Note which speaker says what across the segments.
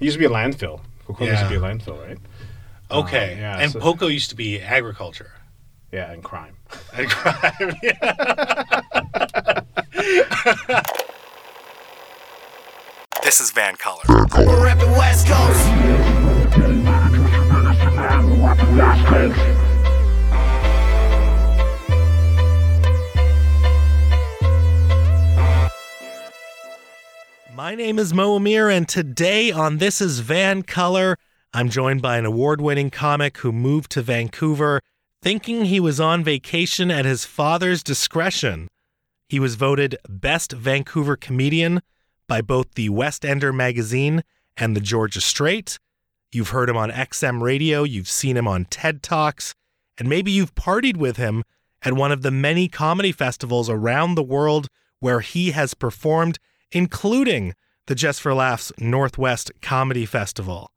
Speaker 1: It used to be a landfill. Coquitlam used to be a landfill, right?
Speaker 2: Uh, okay.
Speaker 1: yeah,
Speaker 2: and
Speaker 1: so-
Speaker 2: Poco used to be agriculture.
Speaker 1: Yeah, and crime.
Speaker 2: And crime. this is Van Color.
Speaker 3: We're reppin' West Coast.
Speaker 2: My name is Mo Amir, and today on This is Van Color, I'm joined by an award winning comic who moved to Vancouver thinking he was on vacation at his father's discretion. He was voted Best Vancouver Comedian by both the West Ender magazine and the Georgia Straight. You've heard him on XM Radio, you've seen him on TED Talks, and maybe you've partied with him at one of the many comedy festivals around the world where he has performed, including the Just for Laughs Northwest Comedy Festival.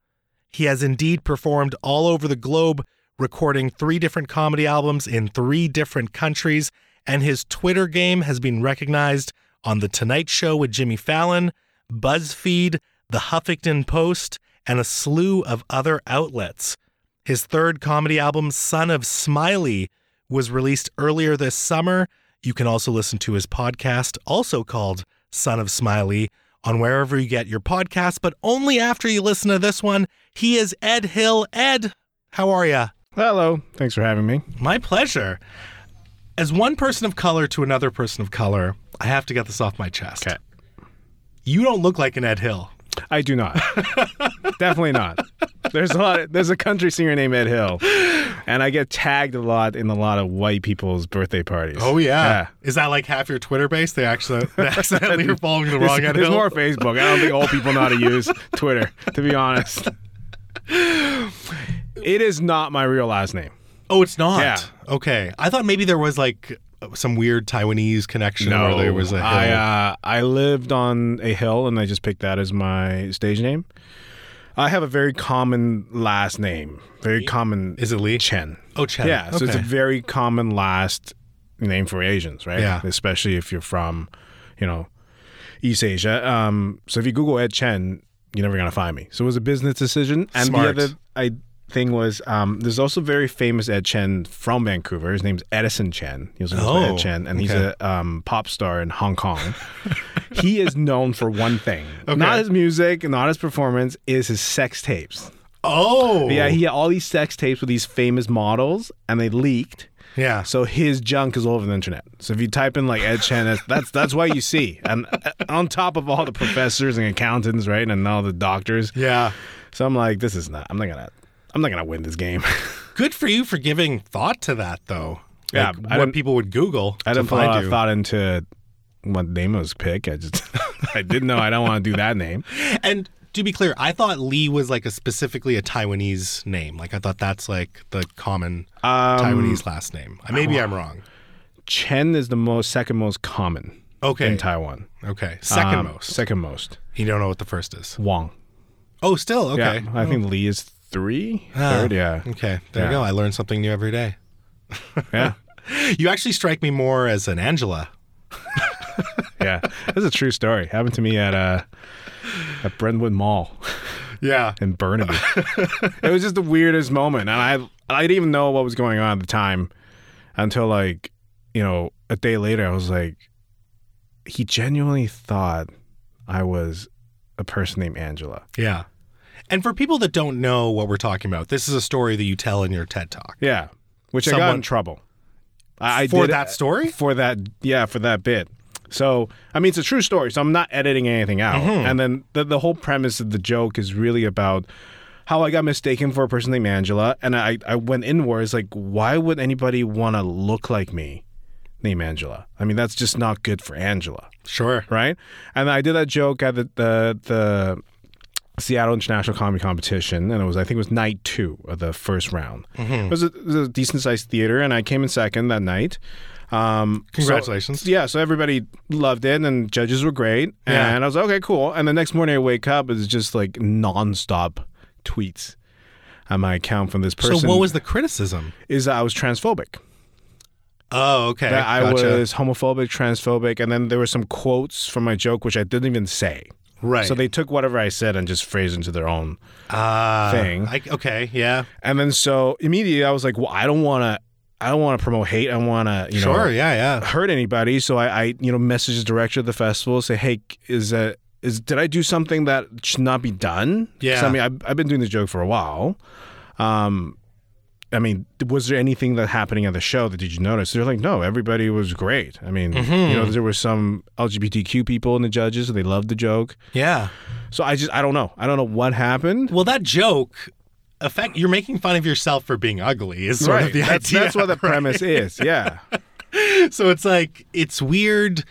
Speaker 2: He has indeed performed all over the globe, recording three different comedy albums in three different countries, and his Twitter game has been recognized on The Tonight Show with Jimmy Fallon, BuzzFeed, The Huffington Post, and a slew of other outlets. His third comedy album, Son of Smiley, was released earlier this summer. You can also listen to his podcast, also called Son of Smiley, on wherever you get your podcasts, but only after you listen to this one. He is Ed Hill. Ed, how are you?
Speaker 1: Hello. Thanks for having me.
Speaker 2: My pleasure. As one person of color to another person of color, I have to get this off my chest.
Speaker 1: Okay.
Speaker 2: You don't look like an Ed Hill.
Speaker 1: I do not. Definitely not. There's a lot. there's a country singer named Ed Hill, and I get tagged a lot in a lot of white people's birthday parties.
Speaker 2: Oh yeah.
Speaker 1: Yeah.
Speaker 2: Is that like half your Twitter base? They actually they accidentally are following the wrong Ed
Speaker 1: there's
Speaker 2: Hill.
Speaker 1: more Facebook. I don't think old people know how to use Twitter, to be honest. It is not my real last name.
Speaker 2: Oh, it's not.
Speaker 1: Yeah.
Speaker 2: Okay. I thought maybe there was like some weird Taiwanese connection where there was a hill.
Speaker 1: I uh, I lived on a hill, and I just picked that as my stage name. I have a very common last name. Very common.
Speaker 2: Is it Lee?
Speaker 1: Chen?
Speaker 2: oh, Chen.
Speaker 1: Yeah, so it's a very common last name for Asians, right?
Speaker 2: Yeah.
Speaker 1: Especially if you're from, you know, East Asia. Um, so if you Google Ed Chen, you're never gonna find me. So it was a business decision. And
Speaker 2: Smart.
Speaker 1: the other I thing was um, there's also very famous Ed Chen from Vancouver. His name's Edison Chen. He was
Speaker 2: Oh,
Speaker 1: Ed Chen, and he's a um, pop star in Hong Kong. he is known for one thing,
Speaker 2: Okay.
Speaker 1: not his music, not his performance, is his sex tapes.
Speaker 2: Oh.
Speaker 1: Yeah, he had all these sex tapes with these famous models, and they leaked.
Speaker 2: Yeah.
Speaker 1: So his junk is all over the internet. So if you type in like Ed Chen, that's that's, what you see. And uh, on top of all the professors and accountants, right, and all the doctors.
Speaker 2: Yeah.
Speaker 1: So I'm like, this is not. I'm not gonna. I'm not gonna win this game.
Speaker 2: Good for you for giving thought to that, though.
Speaker 1: Yeah,
Speaker 2: Like,
Speaker 1: I
Speaker 2: what people would Google
Speaker 1: I
Speaker 2: to
Speaker 1: didn't put a lot of thought into what name I was pick. I just I didn't know. I don't want to do that name.
Speaker 2: And to be clear, I thought Lee was like a specifically a Taiwanese name. Like I thought that's like the common
Speaker 1: Um,
Speaker 2: Taiwanese last name. Maybe I'm wrong.
Speaker 1: Chen is the most second most common
Speaker 2: Okay.
Speaker 1: in Taiwan.
Speaker 2: Okay. Second
Speaker 1: Um,
Speaker 2: most.
Speaker 1: Second most.
Speaker 2: you don't know what the first is.
Speaker 1: Wang.
Speaker 2: Oh, still okay.
Speaker 1: Yeah, I think Lee is three.
Speaker 2: Ah.
Speaker 1: Third. Yeah.
Speaker 2: Okay. There you go. I learn something new every day.
Speaker 1: Yeah.
Speaker 2: You actually strike me more as an Angela.
Speaker 1: Yeah, that's a true story. Happened to me at uh at Brentwood Mall
Speaker 2: Yeah.
Speaker 1: in Burnaby. it was just the weirdest moment, and I I didn't even know what was going on at the time until like you know a day later. I was like, he genuinely thought I was a person named Angela.
Speaker 2: Yeah. And for people that don't know what we're talking about, this is a story that you tell in your TED Talk.
Speaker 1: Yeah, which I got in trouble. I, I
Speaker 2: For
Speaker 1: did-
Speaker 2: that story?
Speaker 1: for that yeah for that bit so i mean it's a true story so i'm not editing anything out
Speaker 2: Mm-hmm.
Speaker 1: and then the, the whole premise of the joke is really about how i got mistaken for a person named angela and i, I went inwards like why would anybody want to look like me named angela i mean that's just not good for angela
Speaker 2: Sure.
Speaker 1: right and i did that joke at the the, the Seattle International Comedy Competition, and it was I think it was night two of the first round. It, was a, it was a decent sized theater, and I came in second that night. Um, so-
Speaker 2: Congratulations.
Speaker 1: yeah, so everybody loved it, and judges were great,
Speaker 2: Yeah.
Speaker 1: and I was like, okay, cool. And the next morning I wake up, it's just like nonstop tweets on my account from this person.
Speaker 2: So what was the criticism?
Speaker 1: is that I was transphobic?
Speaker 2: Oh, okay.
Speaker 1: That I
Speaker 2: Gotcha.
Speaker 1: was homophobic, transphobic, and then there were some quotes from my joke which I didn't even say.
Speaker 2: Right.
Speaker 1: So they took whatever I said and just phrased into their own
Speaker 2: uh,
Speaker 1: thing.
Speaker 2: I, okay, yeah.
Speaker 1: And then so immediately I was like, well, I don't want to, I don't want to promote hate. I want to, you
Speaker 2: sure,
Speaker 1: know,
Speaker 2: yeah, yeah.
Speaker 1: hurt anybody. So I, I, you know, message the director of the festival, say, hey, is that is did I do something that should not be done?
Speaker 2: Yeah.
Speaker 1: I mean, I've, I've been doing this joke for a while. Um, I mean, was there anything that happening at the show that did you notice? They're like, no, everybody was great. I mean, you mm-hmm. know, there were some LGBTQ people in the judges, and they loved the joke.
Speaker 2: Yeah.
Speaker 1: So I just, I don't know. I don't know what happened.
Speaker 2: Well, that joke, effect, you're making fun of yourself for being ugly is sort of the
Speaker 1: that's,
Speaker 2: idea.
Speaker 1: that's what the
Speaker 2: right?
Speaker 1: premise is. Yeah.
Speaker 2: So it's like, it's weird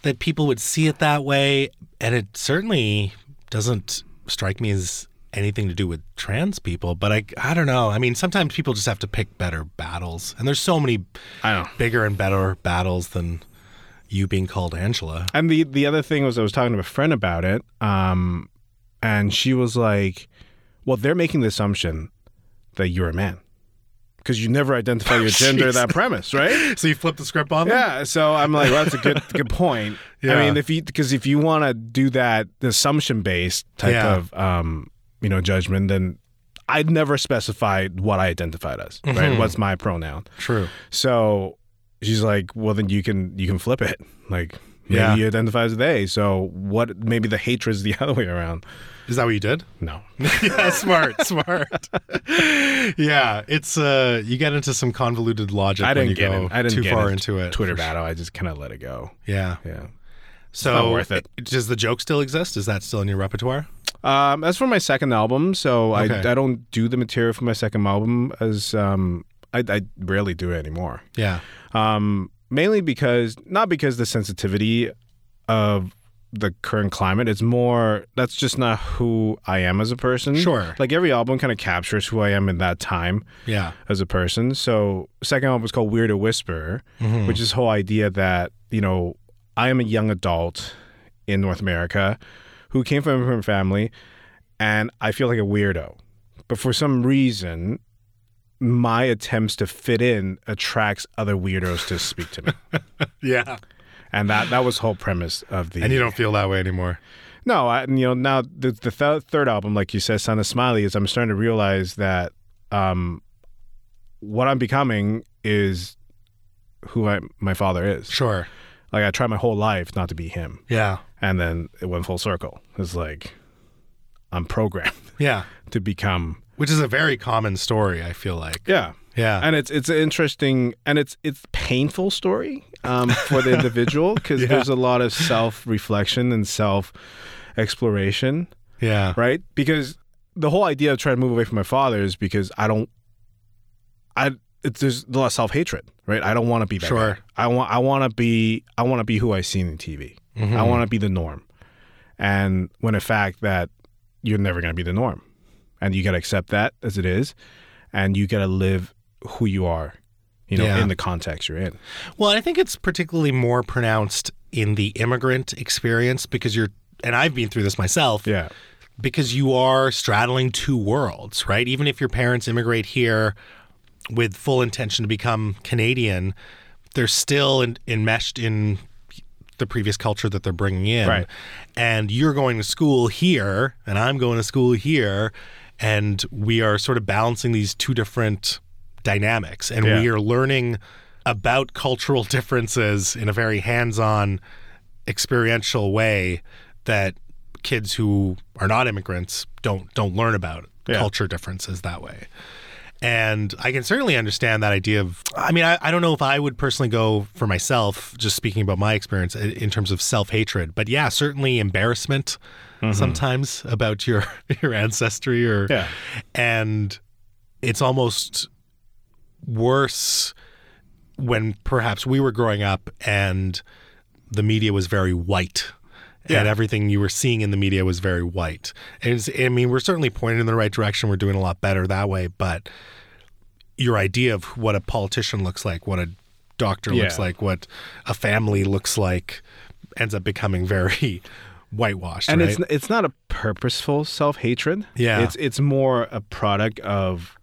Speaker 2: that people would see it that way. And it certainly doesn't strike me as anything to do with trans people. But I, I don't know. I mean, sometimes people just have to pick better battles. And there's so many
Speaker 1: I know.
Speaker 2: bigger and better battles than you being called Angela.
Speaker 1: And the the other thing was I was talking to a friend about it, um, and she was like, "Well, they're making the assumption that you're a man because you never identify your gender."
Speaker 2: Jeez.
Speaker 1: that premise, right?
Speaker 2: So you flip the script on them?
Speaker 1: Yeah. So I'm like, well, that's a good good point.
Speaker 2: Yeah.
Speaker 1: I mean, if you because if you want to do that assumption based type
Speaker 2: Yeah.
Speaker 1: of um, you know judgment, then I'd never specified what I identified as.
Speaker 2: Mm-hmm.
Speaker 1: Right? What's my pronoun?
Speaker 2: True.
Speaker 1: So she's like, well, then you can you can flip it. Like maybe
Speaker 2: Yeah.
Speaker 1: you identify as they. So what? Maybe the hatred is the other way around.
Speaker 2: Is that what you did?
Speaker 1: No.
Speaker 2: yeah, smart, smart. yeah, it's uh you get into some convoluted logic
Speaker 1: I didn't get
Speaker 2: go
Speaker 1: it. I didn't
Speaker 2: too far
Speaker 1: it.
Speaker 2: into it.
Speaker 1: Twitter battle. I just kind of let it go.
Speaker 2: Yeah.
Speaker 1: Yeah.
Speaker 2: So
Speaker 1: worth it.
Speaker 2: Does the joke still exist? Is that still in your repertoire?
Speaker 1: Um, that's for my second album. So
Speaker 2: Okay.
Speaker 1: I I don't do the material for my second album as um I I rarely do it anymore.
Speaker 2: Yeah.
Speaker 1: Um, mainly because not because the sensitivity of the current climate. It's more that's just not who I am as a person.
Speaker 2: Sure.
Speaker 1: Like every album kind of captures who I am in that time.
Speaker 2: Yeah.
Speaker 1: as a person. So second album was called Weirdo Whisper, which is the whole idea that, you know, I am a young adult in North America who came from an immigrant family and I feel like a weirdo. But for some reason, my attempts to fit in attracts other weirdos to speak to me.
Speaker 2: Yeah.
Speaker 1: And that that was whole premise of the
Speaker 2: And you don't feel that way anymore.
Speaker 1: No, I, you know, now the the th- third album, like you said, Son of Smiley, is I'm starting to realize that um, what I'm becoming is who I, my father is.
Speaker 2: Sure.
Speaker 1: Like I tried my whole life not to be him,
Speaker 2: Yeah.
Speaker 1: And then it went full circle. It's like I'm programmed
Speaker 2: Yeah.
Speaker 1: to become.
Speaker 2: Which is a very common story, I feel like.
Speaker 1: Yeah,
Speaker 2: Yeah.
Speaker 1: and it's it's an interesting and it's it's painful story um, for the individual because
Speaker 2: Yeah.
Speaker 1: there's a lot of self reflection and self exploration.
Speaker 2: yeah.
Speaker 1: right? Because the whole idea of trying to move away from my father is because I don't, I it's, there's a lot of self hatred, right? I don't want to be that.
Speaker 2: Sure.
Speaker 1: guy. I want I want to be I want to be who I see in TV.
Speaker 2: Mm-hmm.
Speaker 1: I want to be the norm, and when in fact that you're never going to be the norm, and you got to accept that as it is, and you got to live who you are, you know,
Speaker 2: Yeah.
Speaker 1: in the context you're in.
Speaker 2: Well, I think it's particularly more pronounced in the immigrant experience because you're, and I've been through this myself.
Speaker 1: Yeah.
Speaker 2: because you are straddling two worlds, right? Even if your parents immigrate here with full intention to become Canadian, they're still in, enmeshed in the previous culture that they're bringing in.
Speaker 1: Right.
Speaker 2: And you're going to school here, and I'm going to school here, and we are sort of balancing these two different dynamics, and
Speaker 1: Yeah.
Speaker 2: we are learning about cultural differences in a very hands-on experiential way that kids who are not immigrants don't don't learn about
Speaker 1: Yeah.
Speaker 2: culture differences that way. And I can certainly understand that idea of I mean I, I don't know if I would personally go for myself just speaking about my experience in in terms of self-hatred. But yeah certainly embarrassment mm-hmm. sometimes about your your ancestry or
Speaker 1: Yeah.
Speaker 2: and it's almost worse when perhaps we were growing up and the media was very white and everything you were seeing in the media was very white. And it's, I mean, we're certainly pointed in the right direction. We're doing a lot better that way. But your idea of what a politician looks like, what a doctor looks like, what a family looks like, ends up becoming very whitewashed.
Speaker 1: and
Speaker 2: right?
Speaker 1: it's it's not a purposeful self hatred.
Speaker 2: Yeah.
Speaker 1: it's it's more a product of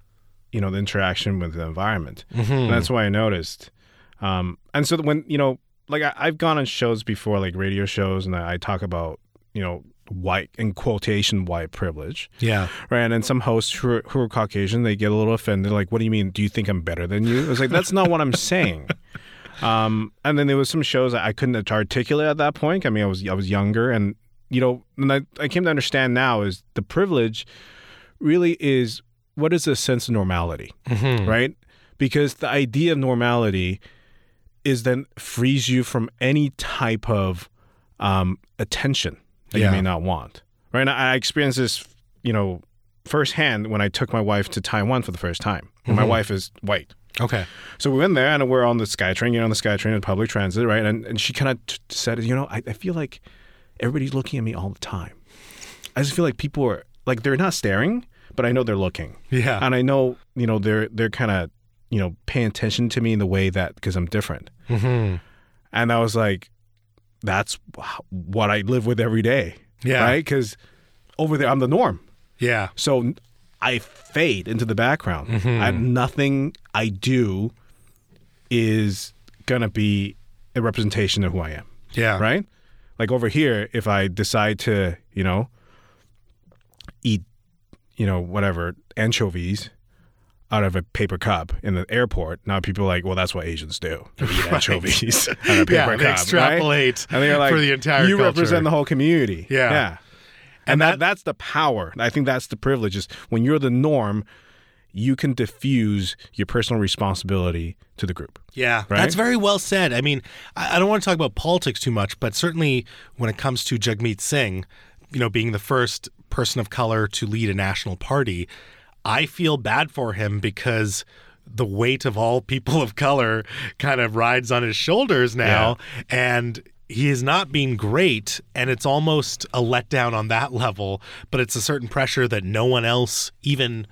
Speaker 1: you know the interaction with the environment.
Speaker 2: Mm-hmm.
Speaker 1: And that's why I noticed. Um, and so when you know, like I, I've gone on shows before, like radio shows, and I, I talk about you know white in quotation white privilege
Speaker 2: Yeah.
Speaker 1: right and then some hosts who are, who are caucasian they get a little offended like what do you mean do you think i'm better than you i was like that's not what i'm saying um, and then there was some shows that i couldn't articulate at that point i mean i was i was younger and you know and I, I came to understand now is the privilege really is what is a sense of normality
Speaker 2: Mm-hmm.
Speaker 1: right? Because the idea of normality is then frees you from any type of um, attention that
Speaker 2: Yeah.
Speaker 1: you may not want, right? And I experienced this, you know, firsthand when I took my wife to Taiwan for the first time. And My wife is white.
Speaker 2: Okay.
Speaker 1: So we went there and we're on the SkyTrain, you know, on the SkyTrain in public transit, right? And, and she kind of t- said, you know, I, I feel like everybody's looking at me all the time. I just feel like people are, like, they're not staring, but I know they're looking
Speaker 2: Yeah.
Speaker 1: and I know you know they're they're kind of you know paying attention to me in the way that because I'm different,
Speaker 2: Mm-hmm.
Speaker 1: and I was like, that's what I live with every day,
Speaker 2: Yeah.
Speaker 1: right? Because over there I'm the norm,
Speaker 2: Yeah.
Speaker 1: so I fade into the background.
Speaker 2: Mm-hmm.
Speaker 1: I, nothing I do is gonna be a representation of who I am,
Speaker 2: Yeah.
Speaker 1: right? Like over here, if I decide to you know eat you know whatever anchovies out of a paper cup in the airport. Now people are like, well, that's what Asians do. They eat anchovies out of a paper
Speaker 2: Yeah,
Speaker 1: cup.
Speaker 2: they
Speaker 1: right? And they're like,
Speaker 2: for the entire
Speaker 1: you
Speaker 2: culture.
Speaker 1: represent the whole community.
Speaker 2: Yeah.
Speaker 1: Yeah. And,
Speaker 2: And
Speaker 1: that,
Speaker 2: that-
Speaker 1: that's the power. I think that's the privilege is when you're the norm, you can diffuse your personal responsibility to the group.
Speaker 2: Yeah,
Speaker 1: Right?
Speaker 2: that's very well said. I mean, I I don't want to talk about politics too much, but certainly when it comes to Jagmeet Singh, you know, being the first person of color to lead a national party, I feel bad for him because the weight of all people of color kind of rides on his shoulders now, and he is not being great, and it's almost a letdown on that level. But it's a certain pressure that no one else, even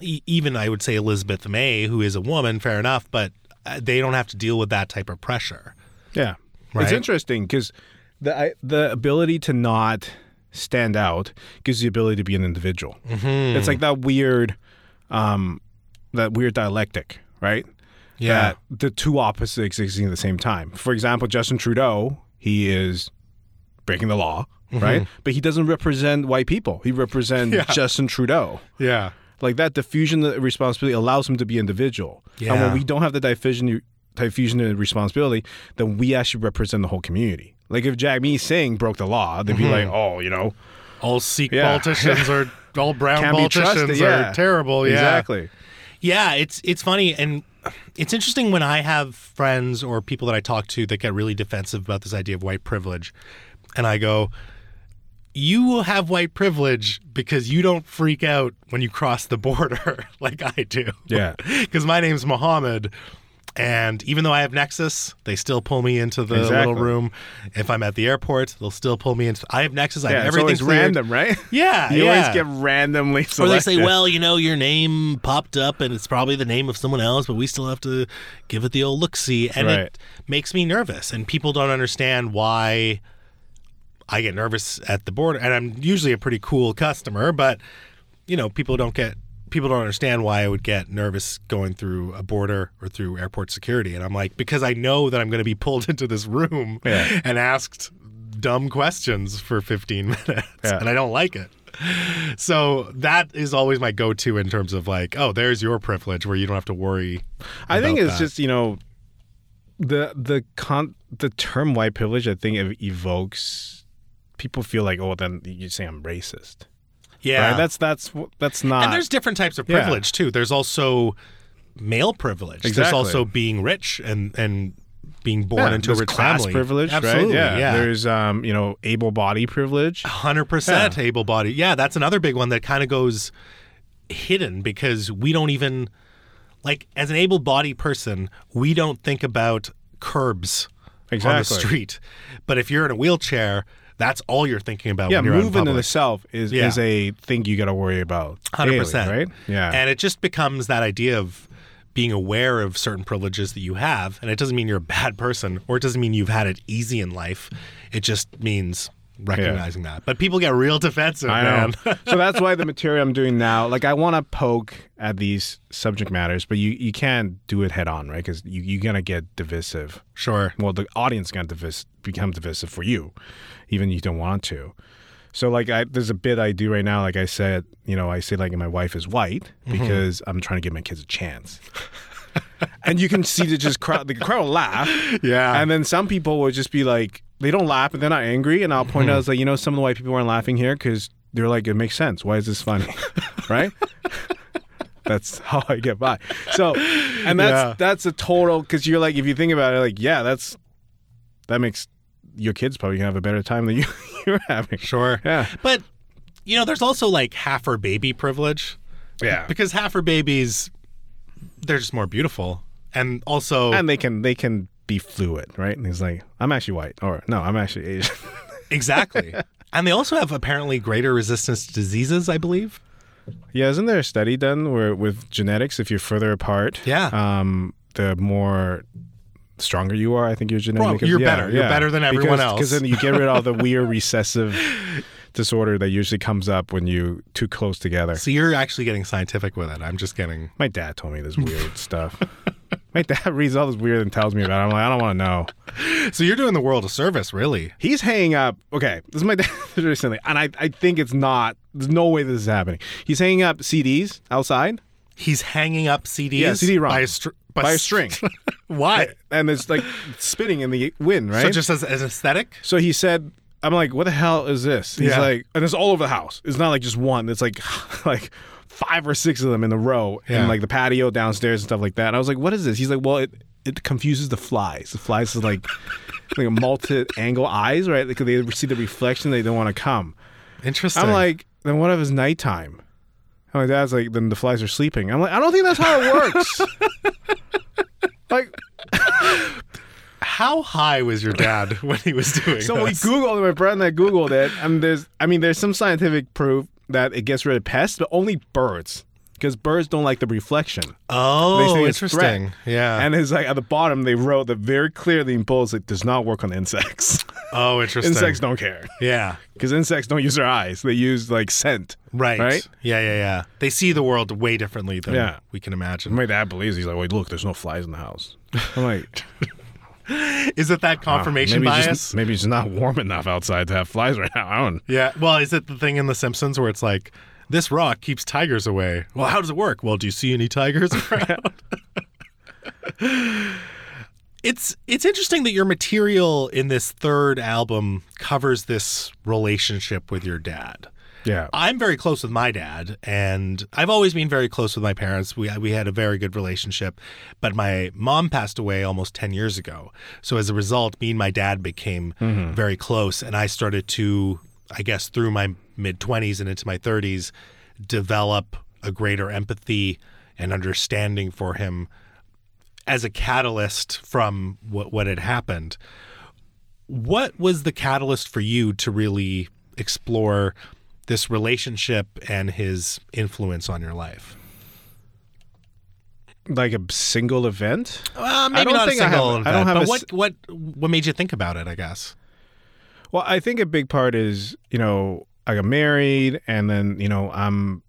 Speaker 2: even I would say Elizabeth May, who is a woman, fair enough, but uh, they don't have to deal with that type of pressure.
Speaker 1: Yeah.
Speaker 2: Right?
Speaker 1: It's interesting because the I, the ability to not stand out gives you the ability to be an individual.
Speaker 2: Mm-hmm.
Speaker 1: It's like that weird, um, that weird dialectic, right?
Speaker 2: Yeah.
Speaker 1: That the two opposites existing at the same time. For example, Justin Trudeau, he is breaking the law, right? But he doesn't represent white people. He represents
Speaker 2: Mm-hmm. Yeah.
Speaker 1: Justin Trudeau.
Speaker 2: Yeah.
Speaker 1: Like that diffusion of responsibility allows him to be individual. And
Speaker 2: Yeah.
Speaker 1: when we don't have the diffusion diffusion and responsibility, then we actually represent the whole community. Like if Jagmeet Singh broke the law, they'd be
Speaker 2: Mm-hmm.
Speaker 1: like, oh, you know,
Speaker 2: All Sikh
Speaker 1: Yeah.
Speaker 2: politicians are all brown
Speaker 1: can't be
Speaker 2: politicians
Speaker 1: trusted. Yeah,
Speaker 2: are terrible. Yeah.
Speaker 1: exactly.
Speaker 2: Yeah, it's it's funny and it's interesting when I have friends or people that I talk to that get really defensive about this idea of white privilege, and I go, "You will have white privilege because you don't freak out when you cross the border like I do."
Speaker 1: Yeah.
Speaker 2: because my name's Mohammed. And even though I have Nexus, they still pull me into the
Speaker 1: Exactly.
Speaker 2: little room. If I'm at the airport, they'll still pull me into. I have Nexus. I
Speaker 1: Yeah,
Speaker 2: have
Speaker 1: it's
Speaker 2: everything
Speaker 1: random, right?
Speaker 2: Yeah,
Speaker 1: you
Speaker 2: yeah.
Speaker 1: always get randomly Selected.
Speaker 2: Or they say, well, you know, your name popped up and it's probably the name of someone else, but we still have to give it the old look see. And
Speaker 1: Right.
Speaker 2: it makes me nervous. And people don't understand why I get nervous at the border. And I'm usually a pretty cool customer, but, you know, people don't get. People don't understand why I would get nervous going through a border or through airport security. And I'm like, because I know that I'm going to be pulled into this room
Speaker 1: Yeah.
Speaker 2: and asked dumb questions for 15 minutes.
Speaker 1: Yeah.
Speaker 2: And I don't like it. So that is always my go-to in terms of like, oh, there's your privilege where you don't have to worry.
Speaker 1: I think it's
Speaker 2: that.
Speaker 1: just you know the the con the term white privilege. I think it evokes people feel like oh then you say I'm racist.
Speaker 2: Yeah.
Speaker 1: Right? That's that's that's not.
Speaker 2: and there's different types of
Speaker 1: Yeah.
Speaker 2: privilege too. There's also male privilege. There's also being rich and and being born
Speaker 1: yeah,
Speaker 2: into a rich
Speaker 1: class
Speaker 2: family.
Speaker 1: privilege,
Speaker 2: Absolutely,
Speaker 1: right?
Speaker 2: yeah.
Speaker 1: There's um you know able body privilege.
Speaker 2: Hundred percent able body. Yeah, that's another big one that kind of goes hidden because we don't even like as an able bodied person, we don't think about curbs on the street. But if you're in a wheelchair, that's all you're thinking about.
Speaker 1: Yeah,
Speaker 2: when you're out in
Speaker 1: moving in
Speaker 2: public.
Speaker 1: itself is
Speaker 2: Yeah.
Speaker 1: is a thing you got to worry about.
Speaker 2: Hundred percent,
Speaker 1: right? Yeah,
Speaker 2: and it just becomes that idea of being aware of certain privileges that you have, and it doesn't mean you're a bad person, or it doesn't mean you've had it easy in life. It just means recognizing that. But people get real defensive,
Speaker 1: I know.
Speaker 2: man.
Speaker 1: so that's why the material I'm doing now, like I want to poke at these subject matters, but you you can't do it head on, right? Because you you're gonna get divisive.
Speaker 2: sure.
Speaker 1: Well, the audience is gonna divis- become divisive for you, even if you don't want to. So like I there's a bit I do right now. Like I said, you know, I say like my wife is white
Speaker 2: Mm-hmm.
Speaker 1: because I'm trying to give my kids a chance. and you can see the just crowd the crowd will laugh.
Speaker 2: Yeah.
Speaker 1: And then some people would just be like, they don't laugh, but they're not angry. And I'll point out, hmm. like, you know, some of the white people aren't laughing here because they're like, it makes sense. Why is this funny? right? that's how I get by. So, and that's
Speaker 2: Yeah.
Speaker 1: that's a total because you're like, if you think about it, like, yeah, that's that makes your kids probably gonna have a better time than you you're having.
Speaker 2: Sure.
Speaker 1: Yeah.
Speaker 2: But you know, there's also like half her baby privilege
Speaker 1: Yeah.
Speaker 2: because half her babies they're just more beautiful. And also
Speaker 1: And they can they can be fluid, right? And he's like, I'm actually white, or no, I'm actually Asian.
Speaker 2: exactly. and they also have apparently greater resistance to diseases, I believe.
Speaker 1: Yeah, isn't there a study done where with genetics, if you're further apart,
Speaker 2: Yeah.
Speaker 1: um, the more stronger you are, I think your genetic.
Speaker 2: Well, you're better. You're better than everyone else.
Speaker 1: Because then you get rid of all the weird recessive disorder that usually comes up when you too close together.
Speaker 2: So you're actually getting scientific with it. I'm just getting
Speaker 1: My dad told me this weird stuff. My dad reads all this weird and tells me about it. I'm like, I don't want to know.
Speaker 2: So you're doing the world a service, really.
Speaker 1: He's hanging up. Okay, this is my dad recently, and I, I think it's not. There's no way this is happening. He's hanging up CDs outside
Speaker 2: He's hanging up CDs
Speaker 1: Yeah, CD-ROM.
Speaker 2: by a, str-
Speaker 1: by a string,
Speaker 2: Why?
Speaker 1: and it's like spinning in the wind, right?
Speaker 2: So just as, as aesthetic?
Speaker 1: So he said, "I'm like, what the hell is this?" He's
Speaker 2: Yeah.
Speaker 1: like, and it's all over the house. It's not like just one. It's like like five or six of them in a row
Speaker 2: Yeah.
Speaker 1: in like the patio downstairs and stuff like that. And I was like, what is this? He's like, well, it it confuses the flies. The flies is like like a multi-angle eyes, right? Because they see the reflection, they don't want to come.
Speaker 2: Interesting.
Speaker 1: I'm like, then what if it's nighttime? And my dad's like, then the flies are sleeping. I'm like, I don't think that's how it works. like,
Speaker 2: how high was your dad when he was doing this?
Speaker 1: so we? Googled it. My brother and I Googled it, and there's, I mean, there's some scientific proof that it gets rid of pests, but only birds, because birds don't like the reflection.
Speaker 2: Oh,
Speaker 1: They say it's
Speaker 2: interesting. Yeah.
Speaker 1: And it's like at the bottom they wrote that very clearly in bold, it does not work on insects.
Speaker 2: oh, interesting.
Speaker 1: insects don't care
Speaker 2: Yeah.
Speaker 1: because insects don't use their eyes; they use like scent.
Speaker 2: Right.
Speaker 1: Right?
Speaker 2: Yeah, yeah, yeah. They see the world way differently than
Speaker 1: Yeah.
Speaker 2: we can imagine.
Speaker 1: My dad believes he's like, wait, look, there's no flies in the house. I'm like,
Speaker 2: Is it that oh, confirmation
Speaker 1: maybe
Speaker 2: bias?
Speaker 1: It's just, maybe it's not warm enough outside to have flies right now. I don't.
Speaker 2: Yeah. Well, is it the thing in The Simpsons where it's like, this rock keeps tigers away? Well, how does it work? Well, do you see any tigers around? it's it's interesting that your material in this third album covers this relationship with your dad.
Speaker 1: Yeah.
Speaker 2: I'm very close with my dad, and I've always been very close with my parents. We we had a very good relationship, but my mom passed away almost ten years ago. So as a result, me and my dad became mm-hmm. very close, and I started to, I guess, through my mid twenties and into my thirties, develop a greater empathy and understanding for him as a catalyst from what what had happened. What was the catalyst for you to really explore this relationship and his influence on your life?
Speaker 1: Like a single event.
Speaker 2: Well, maybe
Speaker 1: don't
Speaker 2: not
Speaker 1: think
Speaker 2: a
Speaker 1: I have-
Speaker 2: single
Speaker 1: I
Speaker 2: event,
Speaker 1: don't have
Speaker 2: but
Speaker 1: a
Speaker 2: what what what made you think about it? I guess.
Speaker 1: Well, I think a big part is, you know, I got married and then, you know, I'm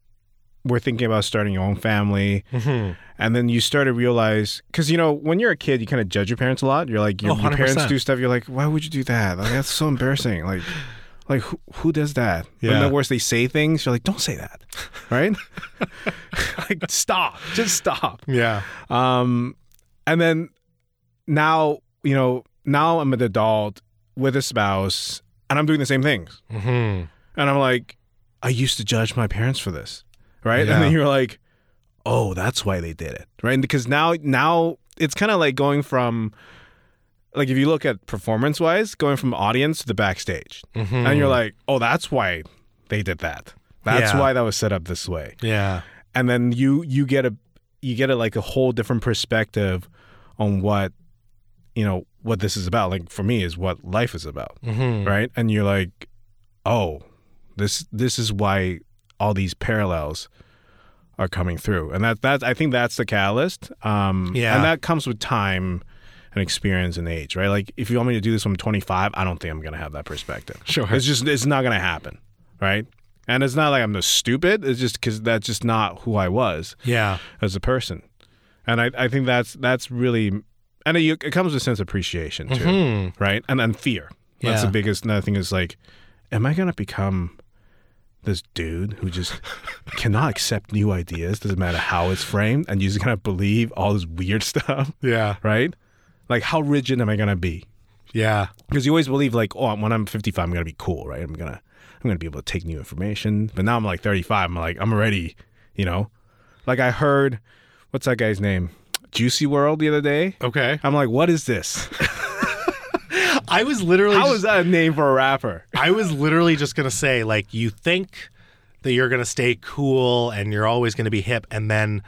Speaker 1: we're thinking about starting your own family.
Speaker 2: Mm-hmm.
Speaker 1: And then you start to realize, because you know, when you're a kid, you kind of judge your parents a lot. You're like, your,
Speaker 2: Oh,
Speaker 1: your parents do stuff. You're like, why would you do that? Like, that's so embarrassing. Like, like who, who does that?
Speaker 2: Yeah.
Speaker 1: And the worse they say things, you're like, don't say that, right? like, stop, just stop.
Speaker 2: Yeah.
Speaker 1: Um, and then now, you know, now I'm an adult with a spouse, and I'm doing the same things.
Speaker 2: Mm-hmm.
Speaker 1: And I'm like, I used to judge my parents for this, right?
Speaker 2: Yeah.
Speaker 1: And then you're like, oh, that's why they did it, right? And because now, now it's kind of like going from, like, if you look at performance wise, going from audience to the backstage,
Speaker 2: Mm-hmm.
Speaker 1: and you're like, oh, that's why they did that. That's
Speaker 2: Yeah.
Speaker 1: why that was set up this way.
Speaker 2: Yeah.
Speaker 1: And then you you get a you get a like a whole different perspective on what you know what this is about. Like for me, is what life is about
Speaker 2: Mm-hmm.
Speaker 1: right? And you're like, oh, this this is why all these parallels are coming through, and that that I think that's the catalyst. Um,
Speaker 2: Yeah.
Speaker 1: and that comes with time and experience and age, right? Like if you want me to do this when I'm 25, I don't think I'm gonna have that perspective.
Speaker 2: Sure.
Speaker 1: it's just it's not gonna happen, right? And it's not like I'm just stupid. It's just because that's just not who I was
Speaker 2: Yeah.
Speaker 1: as a person, and I I think that's that's really. And it, it comes with a sense of appreciation too
Speaker 2: Hmm.
Speaker 1: right? And then fear. That's
Speaker 2: Yeah.
Speaker 1: the biggest. Another thing is like am I gonna become this dude who just cannot accept new ideas, doesn't matter how it's framed, and you're just gonna believe all this weird stuff,
Speaker 2: Yeah.
Speaker 1: right? Like, how rigid am I gonna be?
Speaker 2: Yeah.
Speaker 1: Because you always believe like, oh, when I'm 55, I'm gonna be cool, right? I'm gonna, I'm gonna be able to take new information. But now I'm like 35. I'm like, I'm already, you know, like I heard, what's that guy's name? Juicy World the other day.
Speaker 2: Okay.
Speaker 1: I'm like, what is this?
Speaker 2: I was literally
Speaker 1: How
Speaker 2: just-
Speaker 1: is that a name for a rapper?
Speaker 2: I was literally just going to say, like, you think that you're going to stay cool and you're always going to be hip. And then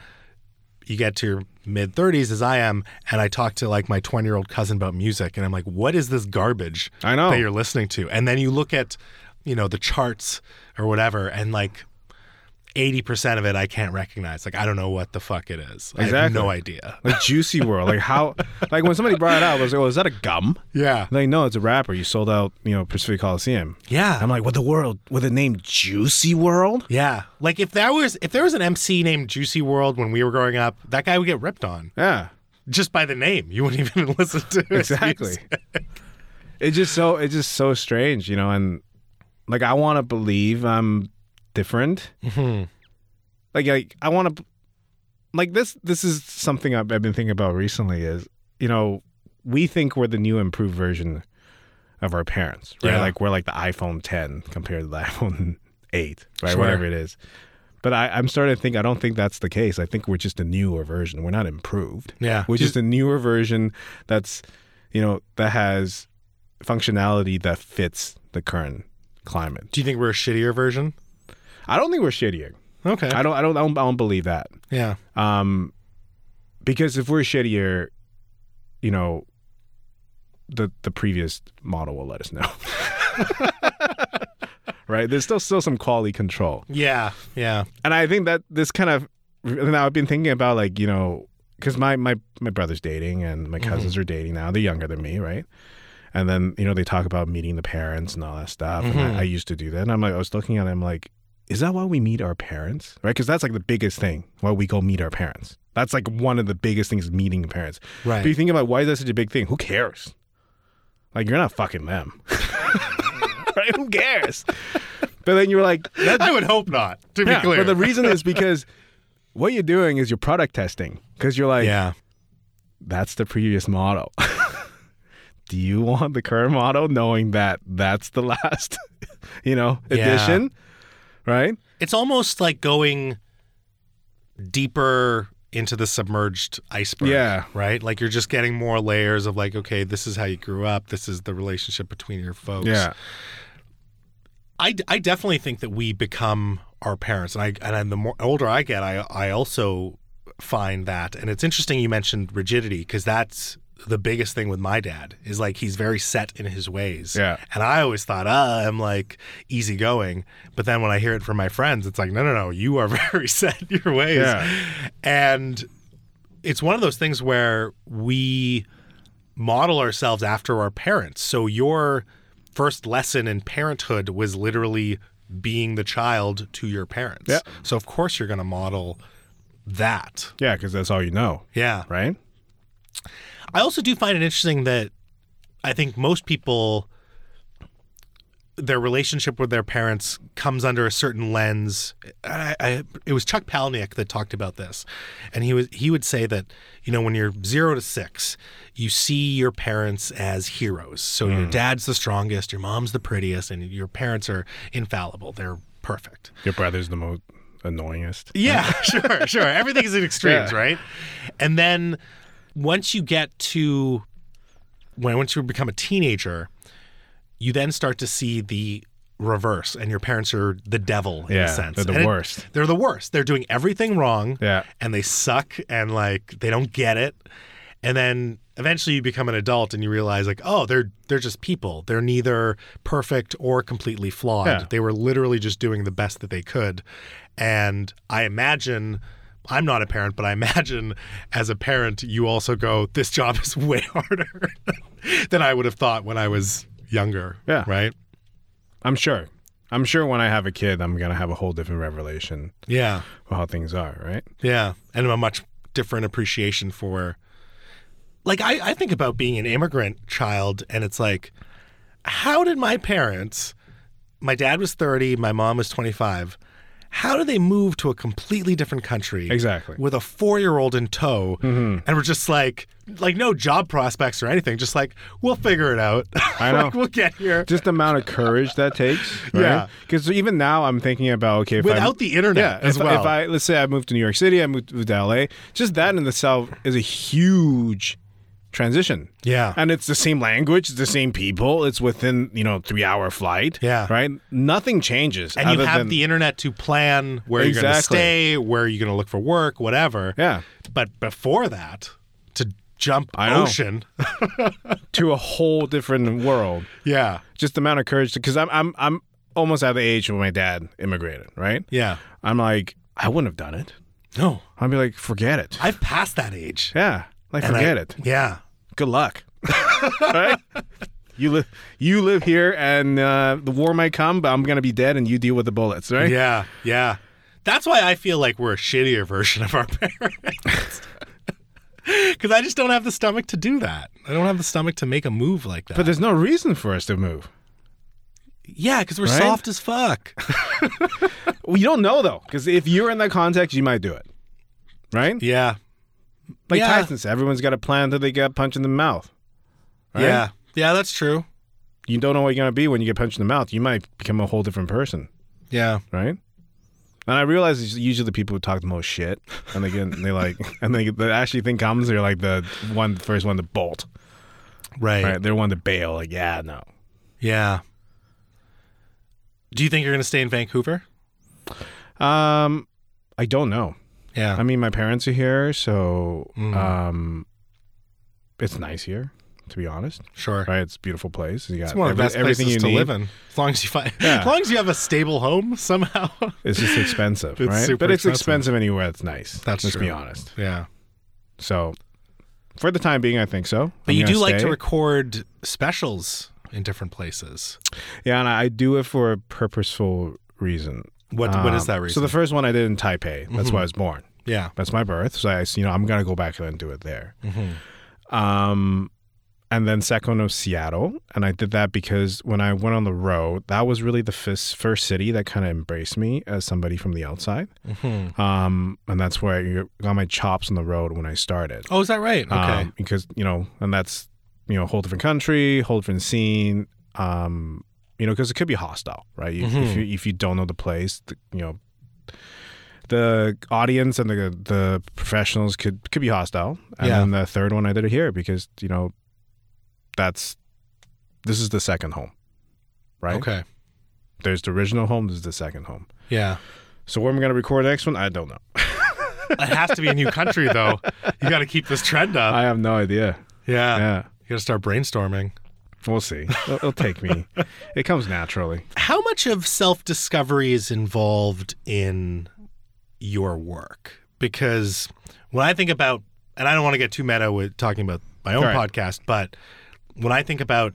Speaker 2: you get to your mid 30s, as I am, and I talk to like my 20 year old cousin about music. And I'm like, what is this garbage
Speaker 1: I know.
Speaker 2: that you're listening to? And then you look at, you know, the charts or whatever, and like, 80% of it I can't recognize. Like, I don't know what the fuck it is. I have no idea.
Speaker 1: Like Juicy World. Like how? Like when somebody brought it out, I was like, oh, is that a gum?
Speaker 2: Yeah.
Speaker 1: Like no, it's a rapper. You sold out, you know, Pacific Coliseum.
Speaker 2: Yeah.
Speaker 1: I'm like, what the world? With the name Juicy World?
Speaker 2: yeah. Like if there was if there was an MC named Juicy World when we were growing up, that guy would get ripped on.
Speaker 1: Yeah.
Speaker 2: just by the name. You wouldn't even listen to it.
Speaker 1: exactly. it's just so it's just so strange, you know, and like I want to believe I'm different. Mm-hmm. Like, like I want to, like this. This is something I've, I've been thinking about recently. Is you know we think we're the new improved version of our parents, right?
Speaker 2: Yeah.
Speaker 1: Like we're like the iPhone 10 compared to the iPhone 8, right?
Speaker 2: Sure.
Speaker 1: Whatever it is. But I, I'm starting to think I don't think that's the case. I think we're just a newer version. We're not improved.
Speaker 2: Yeah.
Speaker 1: We're just a newer version that's, you know, that has functionality that fits the current climate.
Speaker 2: Do you think we're a shittier version?
Speaker 1: I don't think we're shittier.
Speaker 2: Okay.
Speaker 1: I don't. I don't. I don't, I don't believe that.
Speaker 2: yeah.
Speaker 1: Um, because if we're shittier, you know, the the previous model will let us know. right? There's still still some quality control,
Speaker 2: Yeah. Yeah.
Speaker 1: and I think that this kind of now I've been thinking about like you know because my my my brother's dating and my cousins are dating now. They're younger than me, right? And then you know they talk about meeting the parents and all that stuff. And I, I used to do that, and I'm like, I was looking at them like, is that why we meet our parents, right? Because that's like the biggest thing why we go meet our parents. That's like one of the biggest things, meeting the parents.
Speaker 2: Right.
Speaker 1: But you think about why is that such a big thing? Who cares? Like you're not fucking them, right? Who cares? But then you're like,
Speaker 2: I would hope not. To be clear.
Speaker 1: But the reason is because what you're doing is you're product testing because you're like,
Speaker 2: yeah.
Speaker 1: that's the previous model. Do you want the current model knowing that that's the last, you know,
Speaker 2: Yeah.
Speaker 1: Right?
Speaker 2: It's almost like going deeper into the submerged iceberg.
Speaker 1: Yeah.
Speaker 2: Right? Like you're just getting more layers of like, okay, this is how you grew up. This is the relationship between your folks.
Speaker 1: Yeah.
Speaker 2: I, I definitely think that we become our parents, and I and I, the more older I get, I I also find that, and it's interesting you mentioned rigidity because that's the biggest thing with my dad is like he's very set in his ways.
Speaker 1: Yeah.
Speaker 2: and I always thought, ah, I'm like easygoing, but then when I hear it from my friends, it's like, no, no, no, you are very set in your ways,
Speaker 1: Yeah.
Speaker 2: and it's one of those things where we model ourselves after our parents. So your first lesson in parenthood was literally being the child to your parents.
Speaker 1: Yeah.
Speaker 2: So of course you're going to model that.
Speaker 1: Yeah, because that's all you know,
Speaker 2: Yeah.
Speaker 1: right?
Speaker 2: I also do find it interesting that I think most people their relationship with their parents comes under a certain lens. I, I, it was Chuck Palahniuk that talked about this, and he was he would say that you know when you're zero to six, you see your parents as heroes. So your mm. dad's the strongest, your mom's the prettiest, and your parents are infallible. They're perfect.
Speaker 1: Your brother's the most annoyingest.
Speaker 2: Yeah, sure, sure. Everything is in extremes,
Speaker 1: Yeah.
Speaker 2: right? And then once you get to when once you become a teenager, you then start to see the reverse, and your parents are the devil in
Speaker 1: Yeah,
Speaker 2: a sense.
Speaker 1: they're the
Speaker 2: And it-
Speaker 1: worst.
Speaker 2: they're the worst. They're doing everything wrong.
Speaker 1: Yeah.
Speaker 2: And they suck and like they don't get it. And then eventually you become an adult and you realize like, oh, they're they're just people. They're neither perfect or completely flawed.
Speaker 1: Yeah.
Speaker 2: They were literally just doing the best that they could. And I imagine I'm not a parent, but I imagine as a parent, you also go, this job is way harder than I would have thought when I was younger.
Speaker 1: Yeah.
Speaker 2: Right?
Speaker 1: I'm sure. I'm sure when I have a kid, I'm gonna have a whole different revelation
Speaker 2: Yeah.
Speaker 1: of how things are, right?
Speaker 2: Yeah. And a much different appreciation for like I, I think about being an immigrant child and it's like, how did my parents my dad was 30, my mom was 25. How do they move to a completely different country?
Speaker 1: Exactly.
Speaker 2: With a four year old in tow. Mm-hmm. And we're just like, like no job prospects or anything. Just like, we'll figure it out.
Speaker 1: I know.
Speaker 2: like, we'll get here.
Speaker 1: Just the amount of courage that takes. Right?
Speaker 2: Yeah.
Speaker 1: Because even now I'm thinking about okay, if I-
Speaker 2: Without the internet
Speaker 1: yeah,
Speaker 2: as
Speaker 1: if,
Speaker 2: well.
Speaker 1: if I let's say I moved to New York City, I moved, moved to LA, just that in itself is a huge transition.
Speaker 2: Yeah.
Speaker 1: And it's the same language, it's the same people, it's within, you know, three hour flight.
Speaker 2: Yeah.
Speaker 1: Right? Nothing changes.
Speaker 2: and you have
Speaker 1: than-
Speaker 2: the internet to plan where you're going to stay, where you're going to look for work, whatever.
Speaker 1: Yeah.
Speaker 2: But before that, to jump
Speaker 1: I
Speaker 2: ocean.
Speaker 1: To a whole different world.
Speaker 2: yeah.
Speaker 1: Just the amount of courage because I'm I'm I'm almost at the age when my dad immigrated, right?
Speaker 2: Yeah.
Speaker 1: I'm like, I wouldn't have done it.
Speaker 2: No.
Speaker 1: I'd be like, forget it.
Speaker 2: I've passed that age.
Speaker 1: Yeah. Like
Speaker 2: And I-
Speaker 1: forget it.
Speaker 2: Yeah.
Speaker 1: Good luck. right? You live you live here and uh, the war might come, but I'm gonna be dead and you deal with the bullets, right?
Speaker 2: Yeah. Yeah. That's why I feel like we're a shittier version of our parents. Because I just don't have the stomach to do that. I don't have the stomach to make a move like that.
Speaker 1: But there's no reason for us to move.
Speaker 2: yeah, because we're
Speaker 1: Right?
Speaker 2: soft as fuck.
Speaker 1: Well, you don't know though, because if you're in that context, you might do it, right?
Speaker 2: yeah.
Speaker 1: Like
Speaker 2: Yeah.
Speaker 1: Tyson said, everyone's got a plan until they get punched in the mouth. Right?
Speaker 2: Yeah. Yeah, that's true.
Speaker 1: You don't know what you're gonna be when you get punched in the mouth. You might become a whole different person,
Speaker 2: Yeah.
Speaker 1: right? And I realize it's usually the people who talk the most shit, and they get they like, and they the actually thing comes, they're like the one, the first one to bolt,
Speaker 2: Right.
Speaker 1: right? They're one to bail. Like, yeah, no,
Speaker 2: Yeah. Do you think you're going to stay in Vancouver?
Speaker 1: um, I don't know.
Speaker 2: Yeah.
Speaker 1: I mean, my parents are here, so
Speaker 2: Mm.
Speaker 1: um, it's nice here, to be honest.
Speaker 2: sure.
Speaker 1: Right? It's a beautiful place. You got
Speaker 2: It's one of the
Speaker 1: every-
Speaker 2: best
Speaker 1: everything
Speaker 2: places
Speaker 1: you
Speaker 2: to
Speaker 1: need.
Speaker 2: live in. As long as you find,
Speaker 1: Yeah.
Speaker 2: as long as you have a stable home somehow.
Speaker 1: It's just expensive,
Speaker 2: It's
Speaker 1: right? but it's
Speaker 2: expensive.
Speaker 1: expensive anywhere that's nice.
Speaker 2: That's
Speaker 1: let's be honest.
Speaker 2: yeah.
Speaker 1: So, for the time being, I think so.
Speaker 2: But
Speaker 1: I'm
Speaker 2: you do like to record specials in different places.
Speaker 1: yeah, and I do it for a purposeful reason.
Speaker 2: What what is
Speaker 1: Um,
Speaker 2: that reason? Mm-hmm.
Speaker 1: So the first one I did in Taipei. That's where I was born.
Speaker 2: yeah.
Speaker 1: That's my birth. So I, you know, I'm gonna go back and do it there.
Speaker 2: Mm-hmm.
Speaker 1: Um, and then second was Seattle, and I did that because when I went on the road, that was really the first, first city that kind of embraced me as somebody from the outside.
Speaker 2: Mm-hmm.
Speaker 1: Um, and that's where I got my chops on the road when I started.
Speaker 2: Oh, is that right? Okay.
Speaker 1: Um, because you know, and that's you know, a whole different country, whole different scene. Um, you know, because it could be hostile, right? If,
Speaker 2: Mhm.
Speaker 1: if you if you don't know the place, the, you know, the audience and the the professionals could could be hostile. And
Speaker 2: Yeah.
Speaker 1: then the third one I did it here because you know, that's this is the second home, right?
Speaker 2: Okay.
Speaker 1: There's the original home. This is the second home.
Speaker 2: Yeah.
Speaker 1: So where we're gonna record the next one, I don't know.
Speaker 2: It has to be a new country though. You got to keep this trend up.
Speaker 1: I have no idea.
Speaker 2: yeah.
Speaker 1: Yeah,
Speaker 2: You got to start brainstorming.
Speaker 1: We'll see. It'll, it'll take me. It comes naturally.
Speaker 2: How much of self discovery is involved in your work? Because when I think about, and I don't want to get too meta with talking about my own
Speaker 1: right.
Speaker 2: podcast, but when I think about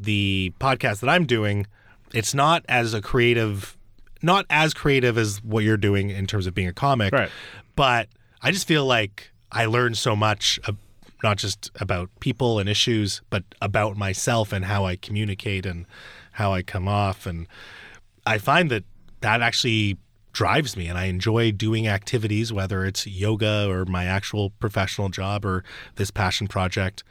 Speaker 2: the podcast that I'm doing, it's not as a creative, not as creative as what you're doing in terms of being a comic,
Speaker 1: Right.
Speaker 2: but I just feel like I learned so much, not just about people and issues, but about myself and how I communicate and how I come off. And I find that that actually drives me, and I enjoy doing activities, whether it's yoga or my actual professional job or this passion project,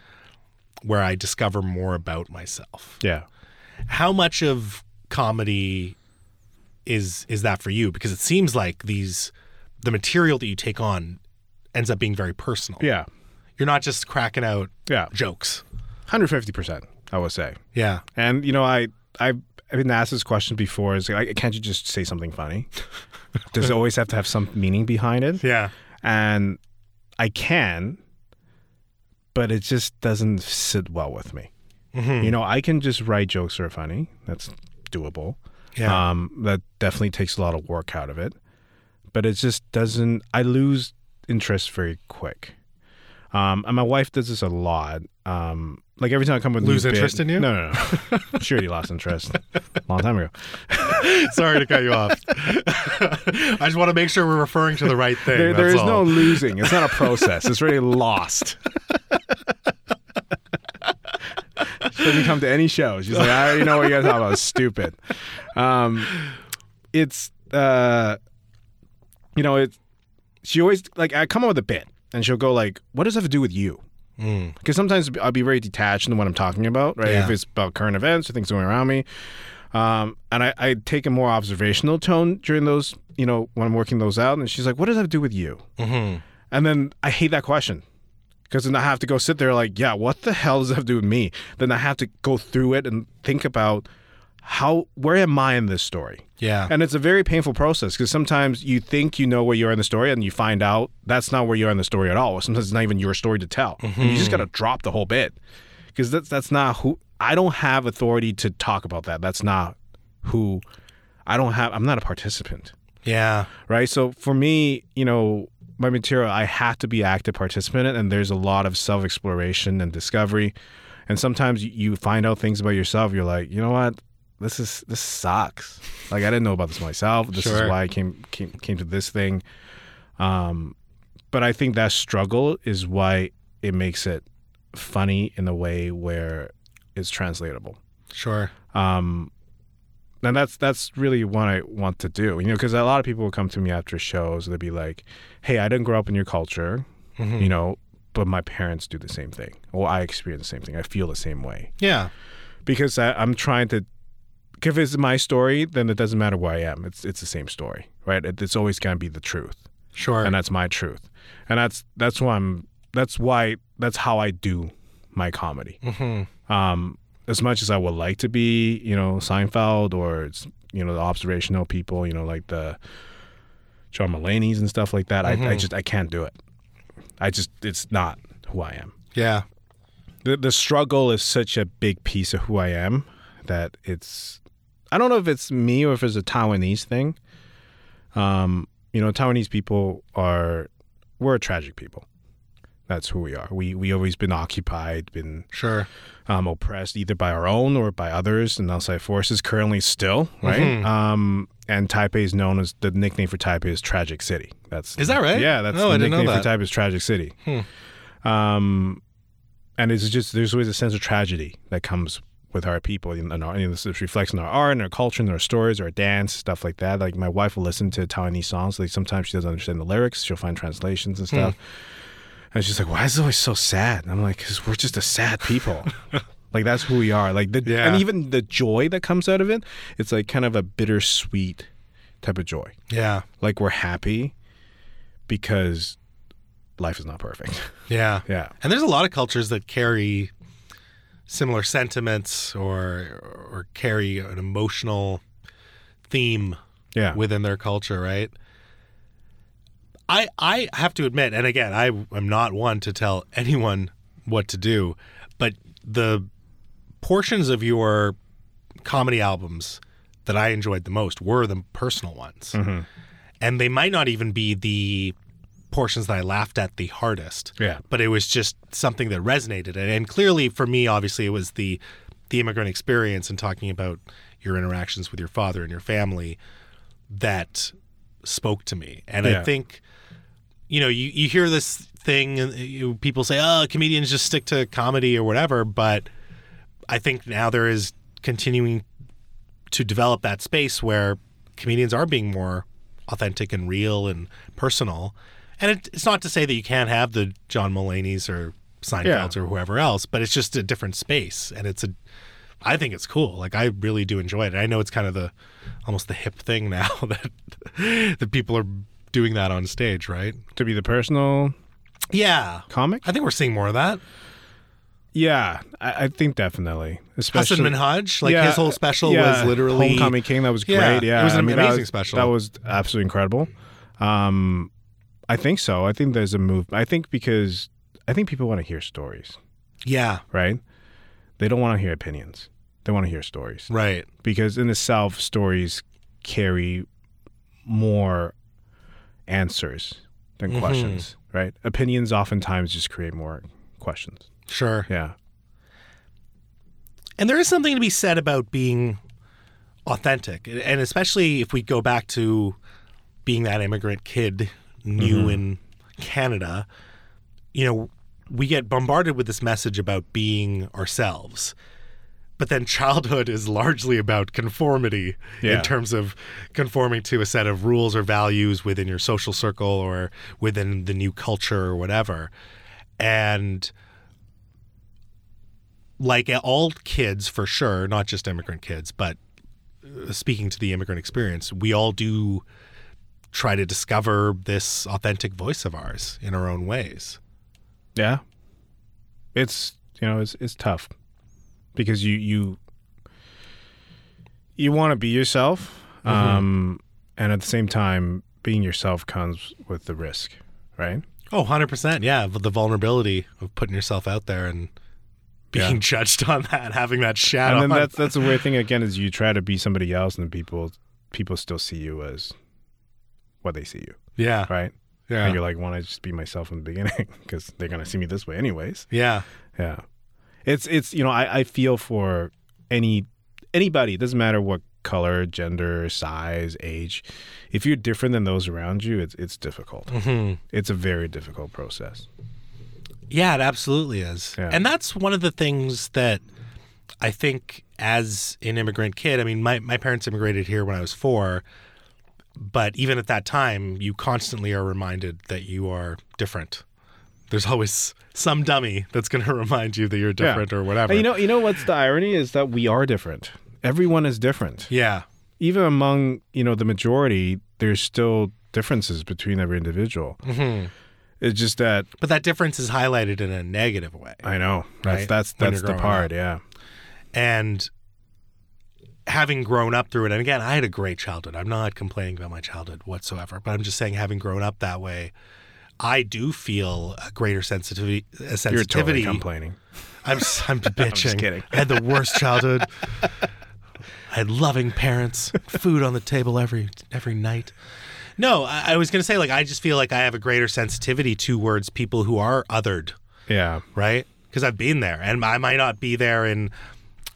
Speaker 2: where I discover more about myself.
Speaker 1: Yeah.
Speaker 2: How much of comedy is is that for you? Because it seems like these the material that you take on ends up being very personal.
Speaker 1: Yeah.
Speaker 2: You're not just cracking out
Speaker 1: Yeah.
Speaker 2: jokes.
Speaker 1: 150%, I would say.
Speaker 2: Yeah.
Speaker 1: And, you know, I, I've, I've been asked this question before. Is like, can't you just say something funny? Does it always have to have some meaning behind it?
Speaker 2: Yeah.
Speaker 1: And I can, but it just doesn't sit well with me.
Speaker 2: Mhm.
Speaker 1: You know, I can just write jokes that are funny. That's doable.
Speaker 2: Yeah.
Speaker 1: Um, that definitely takes a lot of work out of it. But it just doesn't, I lose interest very quick. Um, and my wife does this a lot. Um, like every time I come with
Speaker 2: Lose
Speaker 1: new bit-
Speaker 2: interest in you?
Speaker 1: No, no, no. she already lost interest a long time ago.
Speaker 2: Sorry to cut you off. I just want to make sure we're referring to the right thing.
Speaker 1: There, there is no losing. It's not a process. It's really lost. she doesn't come to any show. She's like, I already know what you guys talk about. It's stupid. um, it's uh, you know, it's she always like I come up with a bit, and she'll go like, "What does that have to do with you?"
Speaker 2: Mm.
Speaker 1: Because sometimes I'll be very detached in what I'm talking about, right?
Speaker 2: Yeah.
Speaker 1: If it's about current events or things going around me, um, and I, I take a more observational tone during those, you know, when I'm working those out. And she's like, "What does that have to do with you?"
Speaker 2: hmm
Speaker 1: And then I hate that question because then I have to go sit there like, yeah, what the hell does that have to do with me? Then I have to go through it and think about how, where am I in this story?
Speaker 2: Yeah.
Speaker 1: And it's a very painful process because sometimes you think you know where you are in the story and you find out that's not where you are in the story at all. Sometimes it's not even your story to tell. And you just mm-hmm. got to drop the whole bit because that's, that's not who, I don't have authority to talk about that. That's not who, I don't have, I'm not a participant
Speaker 2: yeah.
Speaker 1: right? So for me, you know, my material, I have to be active participant in and there's a lot of self exploration and discovery. And sometimes you find out things about yourself. You're like, you know what? This is this sucks. Like I didn't know about this myself. This
Speaker 2: Sure.
Speaker 1: is why I came came came to this thing. Um, but I think that struggle is why it makes it funny in a way where it's translatable
Speaker 2: Sure.
Speaker 1: um and that's that's really what I want to do, you know, because a lot of people will come to me after shows. They'll be like, "Hey, I didn't grow up in your culture,
Speaker 2: Mhm.
Speaker 1: you know, but my parents do the same thing, or I experience the same thing. I feel the same way."
Speaker 2: Yeah.
Speaker 1: Because I, I'm trying to, if it's my story, then it doesn't matter where I am. It's it's the same story, right? It, it's always gonna be the truth,
Speaker 2: Sure.
Speaker 1: and that's my truth, and that's that's why I'm. That's why that's how I do my comedy
Speaker 2: hmm
Speaker 1: um, as much as I would like to be, you know, Seinfeld or it's, you know, the observational people, you know, like the John Mulaney's and stuff like that. I, I
Speaker 2: Mhm.
Speaker 1: just I can't do it. I just it's not who I am.
Speaker 2: Yeah.
Speaker 1: The the struggle is such a big piece of who I am that it's I don't know if it's me or if it's a Taiwanese thing. Um, you know, Taiwanese people are we're a tragic people. That's who we are. We we always been occupied, been
Speaker 2: Sure.
Speaker 1: um, oppressed either by our own or by others and outside forces. Currently, still right.
Speaker 2: Mhm.
Speaker 1: Um, and Taipei is known as the nickname for Taipei is Tragic City. That's
Speaker 2: Is that right?
Speaker 1: Yeah, that's
Speaker 2: No,
Speaker 1: the
Speaker 2: I didn't know
Speaker 1: nickname
Speaker 2: that.
Speaker 1: for Taipei is Tragic City.
Speaker 2: Hmm.
Speaker 1: Um, and it's just there's always a sense of tragedy that comes with our people, and, and, our, and this reflects in our art, and our culture, and our stories, our dance, stuff like that. Like my wife will listen to Taiwanese songs. Like sometimes she doesn't understand the lyrics. She'll find translations and hmm. stuff. And she's like, "Why is it always so sad?" And I'm like, "Cause we're just a sad people. like that's who we are. Like the
Speaker 2: Yeah.
Speaker 1: and even the joy that comes out of it, it's like kind of a bittersweet type of joy.
Speaker 2: Yeah.
Speaker 1: Like we're happy because life is not perfect.
Speaker 2: Yeah.
Speaker 1: yeah,
Speaker 2: And there's a lot of cultures that carry similar sentiments or or carry an emotional theme
Speaker 1: yeah,
Speaker 2: within their culture, right? I I have to admit, and again, I am not one to tell anyone what to do, but the portions of your comedy albums that I enjoyed the most were the personal ones.
Speaker 1: Mm-hmm.
Speaker 2: And they might not even be the portions that I laughed at the hardest.
Speaker 1: Yeah,
Speaker 2: but it was just something that resonated. And, and clearly for me obviously it was the the immigrant experience and talking about your interactions with your father and your family that spoke to me. And
Speaker 1: Yeah.
Speaker 2: i think you know you, you hear this thing and you, people say oh comedians just stick to comedy or whatever. But i think now there is continuing to develop that space where comedians are being more authentic and real and personal. And it, it's not to say that you can't have the John Mulaney's or Seinfeld's or whoever else, but it's just a different space, and it's a. I think it's cool. Like I really do enjoy it. I know it's kind of the almost the hip thing now that that people are doing that on stage, right?
Speaker 1: to be the personal
Speaker 2: Yeah,
Speaker 1: comic.
Speaker 2: I think we're seeing more of that.
Speaker 1: Yeah, I, I think definitely. Especially Hassan
Speaker 2: Minhaj, like
Speaker 1: Yeah,
Speaker 2: his whole special
Speaker 1: yeah,
Speaker 2: was literally
Speaker 1: Homecoming King. That was great. Yeah,
Speaker 2: it was an
Speaker 1: I mean, that
Speaker 2: amazing
Speaker 1: was-
Speaker 2: special.
Speaker 1: That was absolutely incredible. Um, I think so. I think there's a move. I think because I think people want to hear stories,
Speaker 2: Yeah,
Speaker 1: right? They don't want to hear opinions. They want to hear stories
Speaker 2: right.
Speaker 1: because in itself, stories carry more answers than
Speaker 2: Mhm.
Speaker 1: questions, right? Opinions oftentimes just create more questions.
Speaker 2: Sure.
Speaker 1: Yeah.
Speaker 2: And there is something to be said about being authentic, and especially if we go back to being that immigrant kid new
Speaker 1: Mm-hmm.
Speaker 2: in Canada. You know, we get bombarded with this message about being ourselves, but then childhood is largely about conformity
Speaker 1: Yeah.
Speaker 2: in terms of conforming to a set of rules or values within your social circle or within the new culture or whatever. And like all kids, for sure, not just immigrant kids, but uh, speaking to the immigrant experience, we all do try to discover this authentic voice of ours in our own ways.
Speaker 1: Yeah. It's you know, it's it's tough. Because you you you want to be yourself. Um and at the same time being yourself comes with the risk, right?
Speaker 2: Oh, 100%. Yeah. The vulnerability of putting yourself out there and being
Speaker 1: Yeah.
Speaker 2: judged on that, having that shadow.
Speaker 1: and then
Speaker 2: on-
Speaker 1: that's that's the weird thing again is you try to be somebody else and people people still see you as what they see you,
Speaker 2: yeah.
Speaker 1: right?
Speaker 2: Yeah.
Speaker 1: And you're like, want to just be myself in the beginning because they're gonna see me this way anyways.
Speaker 2: yeah.
Speaker 1: Yeah, it's it's you know I, I feel for any anybody. It doesn't matter what color, gender, size, age. If you're different than those around you, it's it's difficult.
Speaker 2: hmm
Speaker 1: It's a very difficult process.
Speaker 2: Yeah, it absolutely is.
Speaker 1: Yeah.
Speaker 2: And that's one of the things that I think as an immigrant kid, I mean, my, my parents immigrated here when I was four, but even at that time, you constantly are reminded that you are different. There's always some dummy that's going to remind you that you're
Speaker 1: Yeah.
Speaker 2: different or whatever.
Speaker 1: And you know you know what's the irony is that we are different. Everyone is different.
Speaker 2: yeah.
Speaker 1: Even among you know the majority, there's still differences between every individual.
Speaker 2: hmm
Speaker 1: It's just that
Speaker 2: But that difference is highlighted in a negative way.
Speaker 1: I know that's
Speaker 2: Right?
Speaker 1: that's
Speaker 2: When
Speaker 1: that's the part. Yeah.
Speaker 2: and having grown up through it and again i had a great childhood i'm not complaining about my childhood whatsoever but i'm just saying having grown up that way i do feel a greater sensitivity a
Speaker 1: You're totally complaining.
Speaker 2: i'm I'm bitching
Speaker 1: kidding.
Speaker 2: i had the worst childhood i had loving parents food on the table every every night no i, I was going to say like i just feel like i have a greater sensitivity towards people who are othered
Speaker 1: Yeah.
Speaker 2: right? Because I've been there, and I might not be there in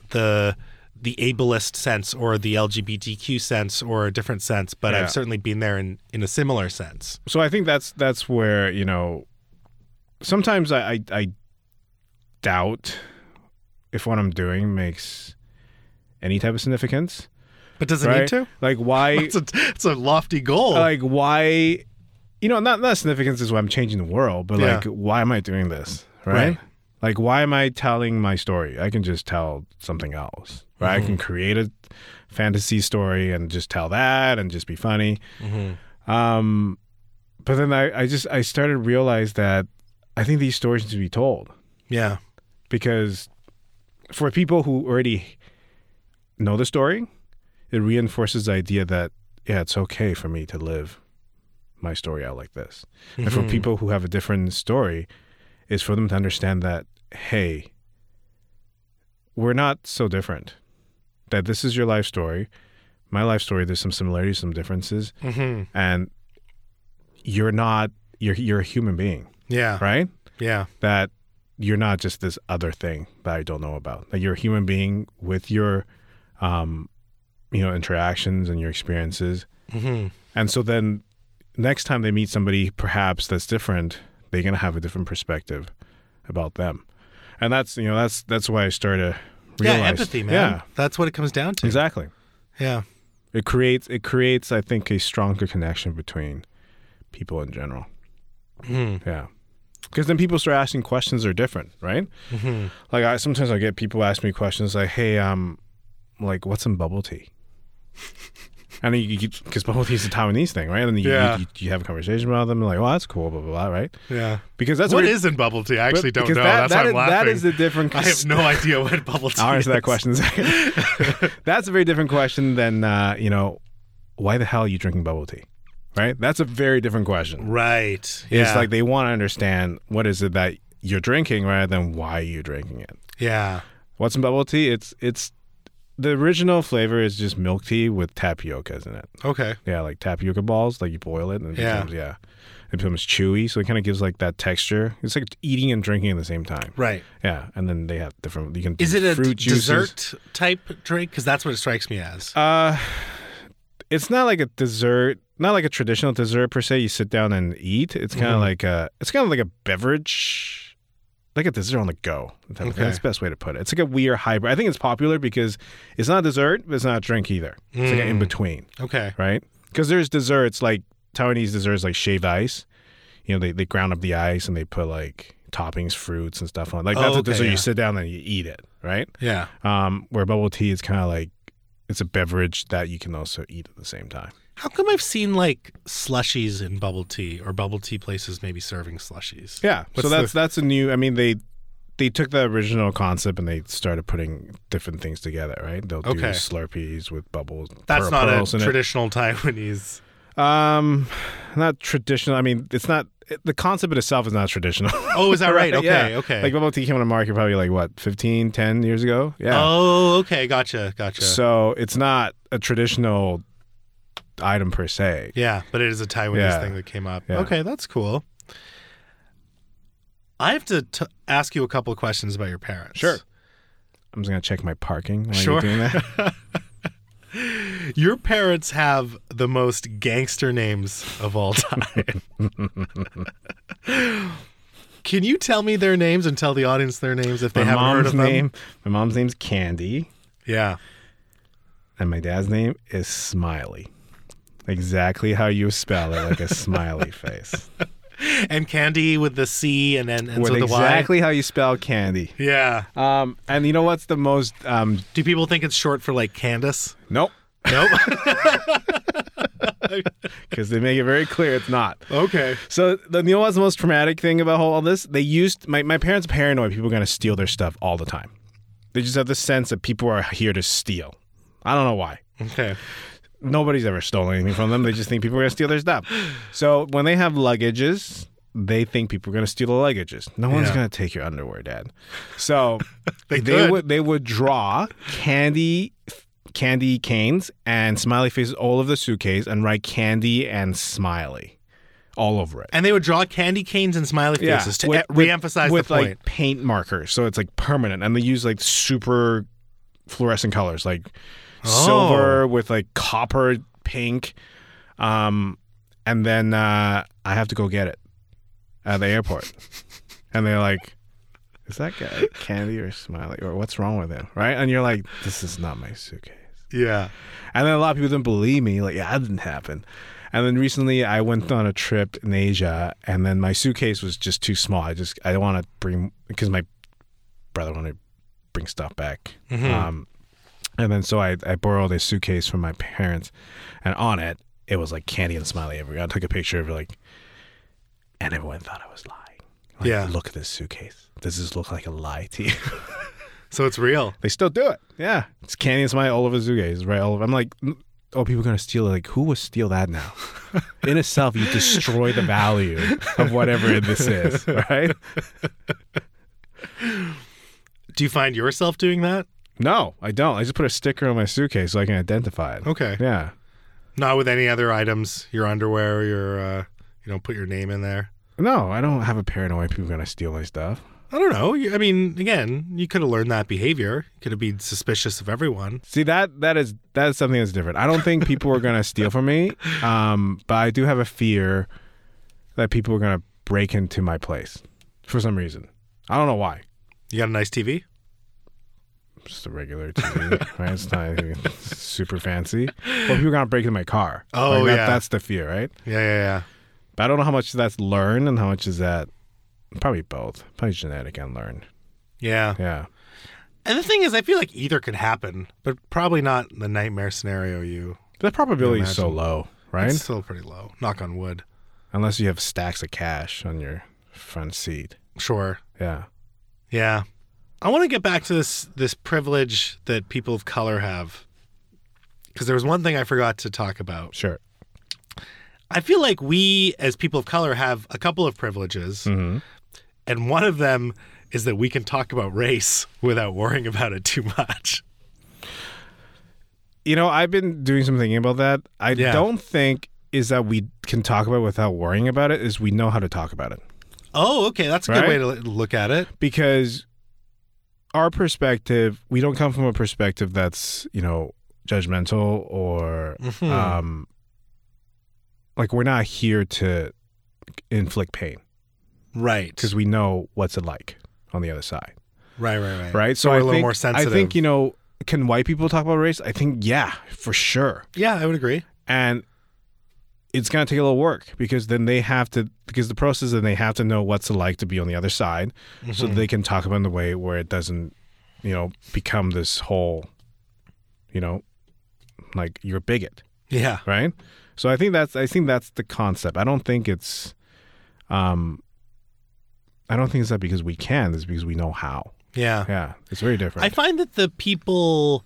Speaker 2: the the ableist sense or the LGBTQ sense or a different sense, but
Speaker 1: Yeah.
Speaker 2: I've certainly been there in in a similar sense.
Speaker 1: So I think that's that's where you know. Sometimes I I, I doubt if what I'm doing makes any type of significance.
Speaker 2: But does it
Speaker 1: right?
Speaker 2: need to?
Speaker 1: Like why?
Speaker 2: It's a it's a lofty goal.
Speaker 1: like why? You know, not not significance is why I'm changing the world, but
Speaker 2: Yeah.
Speaker 1: like why am I doing this? Right?
Speaker 2: Right.
Speaker 1: Like why am I telling my story? I can just tell something else. Right?
Speaker 2: Mm-hmm.
Speaker 1: I can create a fantasy story and just tell that and just be funny.
Speaker 2: Mhm.
Speaker 1: Um, but then I, I just I started to realize that I think these stories need to be told
Speaker 2: Yeah.
Speaker 1: because for people who already know the story, it reinforces the idea that yeah, it's okay for me to live my story out like this. And for
Speaker 2: Mhm.
Speaker 1: people who have a different story, is for them to understand that hey, we're not so different. That this is your life story, my life story. There's some similarities, some differences,
Speaker 2: Mhm.
Speaker 1: and you're not you're you're a human being,
Speaker 2: Yeah.
Speaker 1: right?
Speaker 2: Yeah.
Speaker 1: That you're not just this other thing that I don't know about. That you're a human being with your um you know interactions and your experiences.
Speaker 2: Mm-hmm.
Speaker 1: And so then next time they meet somebody perhaps that's different, they're going to have a different perspective about them. And that's, you know, that's that's why I started to realize
Speaker 2: Yeah. Empathy, man.
Speaker 1: Yeah.
Speaker 2: That's what it comes down to.
Speaker 1: Exactly.
Speaker 2: Yeah.
Speaker 1: It creates it creates I think a stronger connection between people in general.
Speaker 2: Mhm.
Speaker 1: Yeah. Because then people start asking questions that are different, right?
Speaker 2: Mhm.
Speaker 1: Like I sometimes I get people ask me questions like, "Hey, um, like what's in bubble tea?" And then you because bubble tea is a Taiwanese thing, right? And then you,
Speaker 2: Yeah.
Speaker 1: you, you have a conversation about them, like, "Oh, that's cool," blah blah blah, right?
Speaker 2: Yeah.
Speaker 1: Because that's
Speaker 2: what is in bubble tea? I actually don't know.
Speaker 1: That,
Speaker 2: That's
Speaker 1: that
Speaker 2: why I'm
Speaker 1: is-
Speaker 2: laughing.
Speaker 1: is a different.
Speaker 2: I have no idea what bubble tea
Speaker 1: I'll answer that question. in a second. that's a very different question than uh, you know, why the hell are you drinking bubble tea? Right? That's a very different question.
Speaker 2: Right.
Speaker 1: It's
Speaker 2: Yeah.
Speaker 1: like they want to understand what is it that you're drinking rather than why you're drinking it.
Speaker 2: yeah.
Speaker 1: What's in bubble tea? It's it's the original flavor is just milk tea with tapioca's in it.
Speaker 2: Okay.
Speaker 1: Yeah, like tapioca balls, like you boil it and it
Speaker 2: Yeah.
Speaker 1: becomes yeah. It becomes chewy, so it kind of gives like that texture. It's like eating and drinking at the same time.
Speaker 2: Right.
Speaker 1: Yeah, and then they have different. You can
Speaker 2: Is it a d- dessert type drink? Because that's what it strikes me as.
Speaker 1: Uh, it's not like a dessert, not like a traditional dessert per se. You sit down and eat. It's kind of
Speaker 2: Mhm.
Speaker 1: like a, it's kind of like a beverage like a dessert on the go.
Speaker 2: Okay.
Speaker 1: That's the best way to put it. It's like a weird hybrid. I think it's popular because it's not dessert, but it's not a drink either. It's like an in between,
Speaker 2: Okay.
Speaker 1: right? Because there's desserts like Taiwanese desserts like shaved ice. You know, they, they ground up the ice and they put like toppings, fruits, and stuff on. it. Like
Speaker 2: Oh,
Speaker 1: that's a dessert.
Speaker 2: yeah.
Speaker 1: You sit down and you eat it, right?
Speaker 2: Yeah.
Speaker 1: Um, where bubble tea is kind of like it's a beverage that you can also eat at the same time.
Speaker 2: How come I've seen like slushies in bubble tea or bubble tea places maybe serving slushies?
Speaker 1: Yeah.
Speaker 2: What's
Speaker 1: so that's that's a new. I mean, they they took the original concept and they started putting different things together, right? They'll do
Speaker 2: Okay.
Speaker 1: Slurpees with bubbles.
Speaker 2: That's
Speaker 1: pearl-
Speaker 2: not
Speaker 1: pearls
Speaker 2: a
Speaker 1: in it.
Speaker 2: traditional Taiwanese.
Speaker 1: Um, not traditional. I mean, it's not. It, the concept in itself is not traditional.
Speaker 2: Oh, is that right? Okay,
Speaker 1: Yeah.
Speaker 2: okay.
Speaker 1: Like bubble tea came on the market probably like what 15, 10 years ago. Yeah.
Speaker 2: Oh, okay. Gotcha. Gotcha.
Speaker 1: So it's not a traditional item per se.
Speaker 2: yeah, but it is a Taiwanese
Speaker 1: Yeah.
Speaker 2: thing that came up.
Speaker 1: Yeah.
Speaker 2: Okay, that's cool. I have to t- ask you a couple of questions about your parents.
Speaker 1: Sure. I'm just gonna check my parking while
Speaker 2: Sure.
Speaker 1: you're doing that.
Speaker 2: Your parents have the most gangster names of all time. Can you tell me their names and tell the audience their names if they
Speaker 1: my
Speaker 2: haven't heard of them?
Speaker 1: name. My mom's name's Candy.
Speaker 2: Yeah.
Speaker 1: And my dad's name is Smiley. Exactly how you spell it, like a smiley face.
Speaker 2: And Candy with the C and then and
Speaker 1: With
Speaker 2: so the
Speaker 1: exactly how you spell candy.
Speaker 2: Yeah.
Speaker 1: Um, and you know what's the most? Um,
Speaker 2: Do people think it's short for like Candace?
Speaker 1: nope,
Speaker 2: Nope.
Speaker 1: because they make it very clear it's not.
Speaker 2: okay.
Speaker 1: So the, you know what's the most traumatic thing about all this? They used my my parents paranoid. People are gonna steal their stuff all the time. They just have the sense that people are here to steal. I don't know why.
Speaker 2: Okay.
Speaker 1: Nobody's ever stolen anything from them. They just think people are going to steal their stuff. So when they have luggages, they think people are going to steal the luggages. No one's
Speaker 2: Yeah.
Speaker 1: going to take your underwear, Dad. So
Speaker 2: They
Speaker 1: they would they would draw candy candy canes and smiley faces all over the suitcase and write candy and smiley all over it.
Speaker 2: And they would draw candy canes and smiley faces to
Speaker 1: with-
Speaker 2: re-emphasize
Speaker 1: with
Speaker 2: the point.
Speaker 1: like paint markers, so it's like permanent, and they use like super fluorescent colors, like
Speaker 2: Oh.
Speaker 1: silver with like copper pink, um, and then uh, I have to go get it at the airport, and they're like. Is that guy candy or smiley or what's wrong with him? Right? And you're like, this is not my suitcase.
Speaker 2: yeah.
Speaker 1: And then a lot of people didn't believe me. Like, yeah, that didn't happen. And then recently I went on a trip in Asia and then my suitcase was just too small. I just, I don't want to bring, because my brother wanted to bring stuff back. Um, and then so I, I borrowed a suitcase from my parents and on it, it was like candy and smiley everywhere. I took a picture of it like, and everyone thought I was lying. Like,
Speaker 2: Yeah.
Speaker 1: Look at this suitcase. Does this look like a lie to you?
Speaker 2: So it's real.
Speaker 1: They still do it. Yeah. It's candy and smiley all over Zugays, right? All over. I'm like, "Mm, oh, people are going to steal it. Like, who would steal that now? In itself, you destroy the value of whatever this is, right?
Speaker 2: Do you find yourself doing that?
Speaker 1: No, I don't. I just put a sticker on my suitcase so I can identify it.
Speaker 2: Okay.
Speaker 1: Yeah.
Speaker 2: Not with any other items, your underwear, your uh, you don't put your name in there.
Speaker 1: No, I don't have a paranoia people are going to steal my stuff.
Speaker 2: I don't know. You- I mean, again, you could have learned that behavior. You could have been suspicious of everyone.
Speaker 1: See that that is that is something that's different. I don't think people are going to steal from me, um, but I do have a fear that people are going to break into my place for some reason. I don't know why.
Speaker 2: You got a nice TV?
Speaker 1: Just a regular TV, right? It's not anything super fancy. Well, people are gonna break into my car.
Speaker 2: Oh,
Speaker 1: Like, that-
Speaker 2: yeah.
Speaker 1: that's the fear, right?
Speaker 2: Yeah, yeah, yeah.
Speaker 1: But I don't know how much that's learned and how much is that. Probably both. Probably genetic and learned.
Speaker 2: Yeah.
Speaker 1: Yeah.
Speaker 2: And the thing is, I feel like either could happen, but probably not the nightmare scenario you.
Speaker 1: The probability is so low, right?
Speaker 2: It's still pretty low. Knock on wood.
Speaker 1: Unless you have stacks of cash on your front seat.
Speaker 2: Sure.
Speaker 1: Yeah.
Speaker 2: Yeah. I want to get back to this this privilege that people of color have. Because there was one thing I forgot to talk about.
Speaker 1: Sure.
Speaker 2: I feel like we, as people of color, have a couple of privileges.
Speaker 1: hmm
Speaker 2: And one of them is that we can talk about race without worrying about it too much.
Speaker 1: You know, I've been doing some thinking about that. I
Speaker 2: Yeah.
Speaker 1: don't think is that we can talk about it without worrying about it. Is we know how to talk about it.
Speaker 2: Oh, okay. That's a good way to look at it.
Speaker 1: because our perspective we don't come from a perspective that's you know judgmental or
Speaker 2: Mhm.
Speaker 1: um like we're not here to inflict pain
Speaker 2: Right.
Speaker 1: because we know what's it like on the other side,
Speaker 2: Right, right, right.
Speaker 1: right?
Speaker 2: So
Speaker 1: I
Speaker 2: a little
Speaker 1: think,
Speaker 2: more sensitive.
Speaker 1: I think you know, can white people talk about race? I think yeah, for sure.
Speaker 2: Yeah, I would agree.
Speaker 1: and it's going to take a little work because then they have to because the process is then they have to know what's it like to be on the other side so
Speaker 2: Mm-hmm.
Speaker 1: they can talk about it in a way where it doesn't you know become this whole you know like you're a bigot
Speaker 2: Yeah.
Speaker 1: right so i think that's i think that's the concept i don't think it's um i don't think it's that because we can it's because we know how
Speaker 2: Yeah.
Speaker 1: yeah it's very different
Speaker 2: I find that the people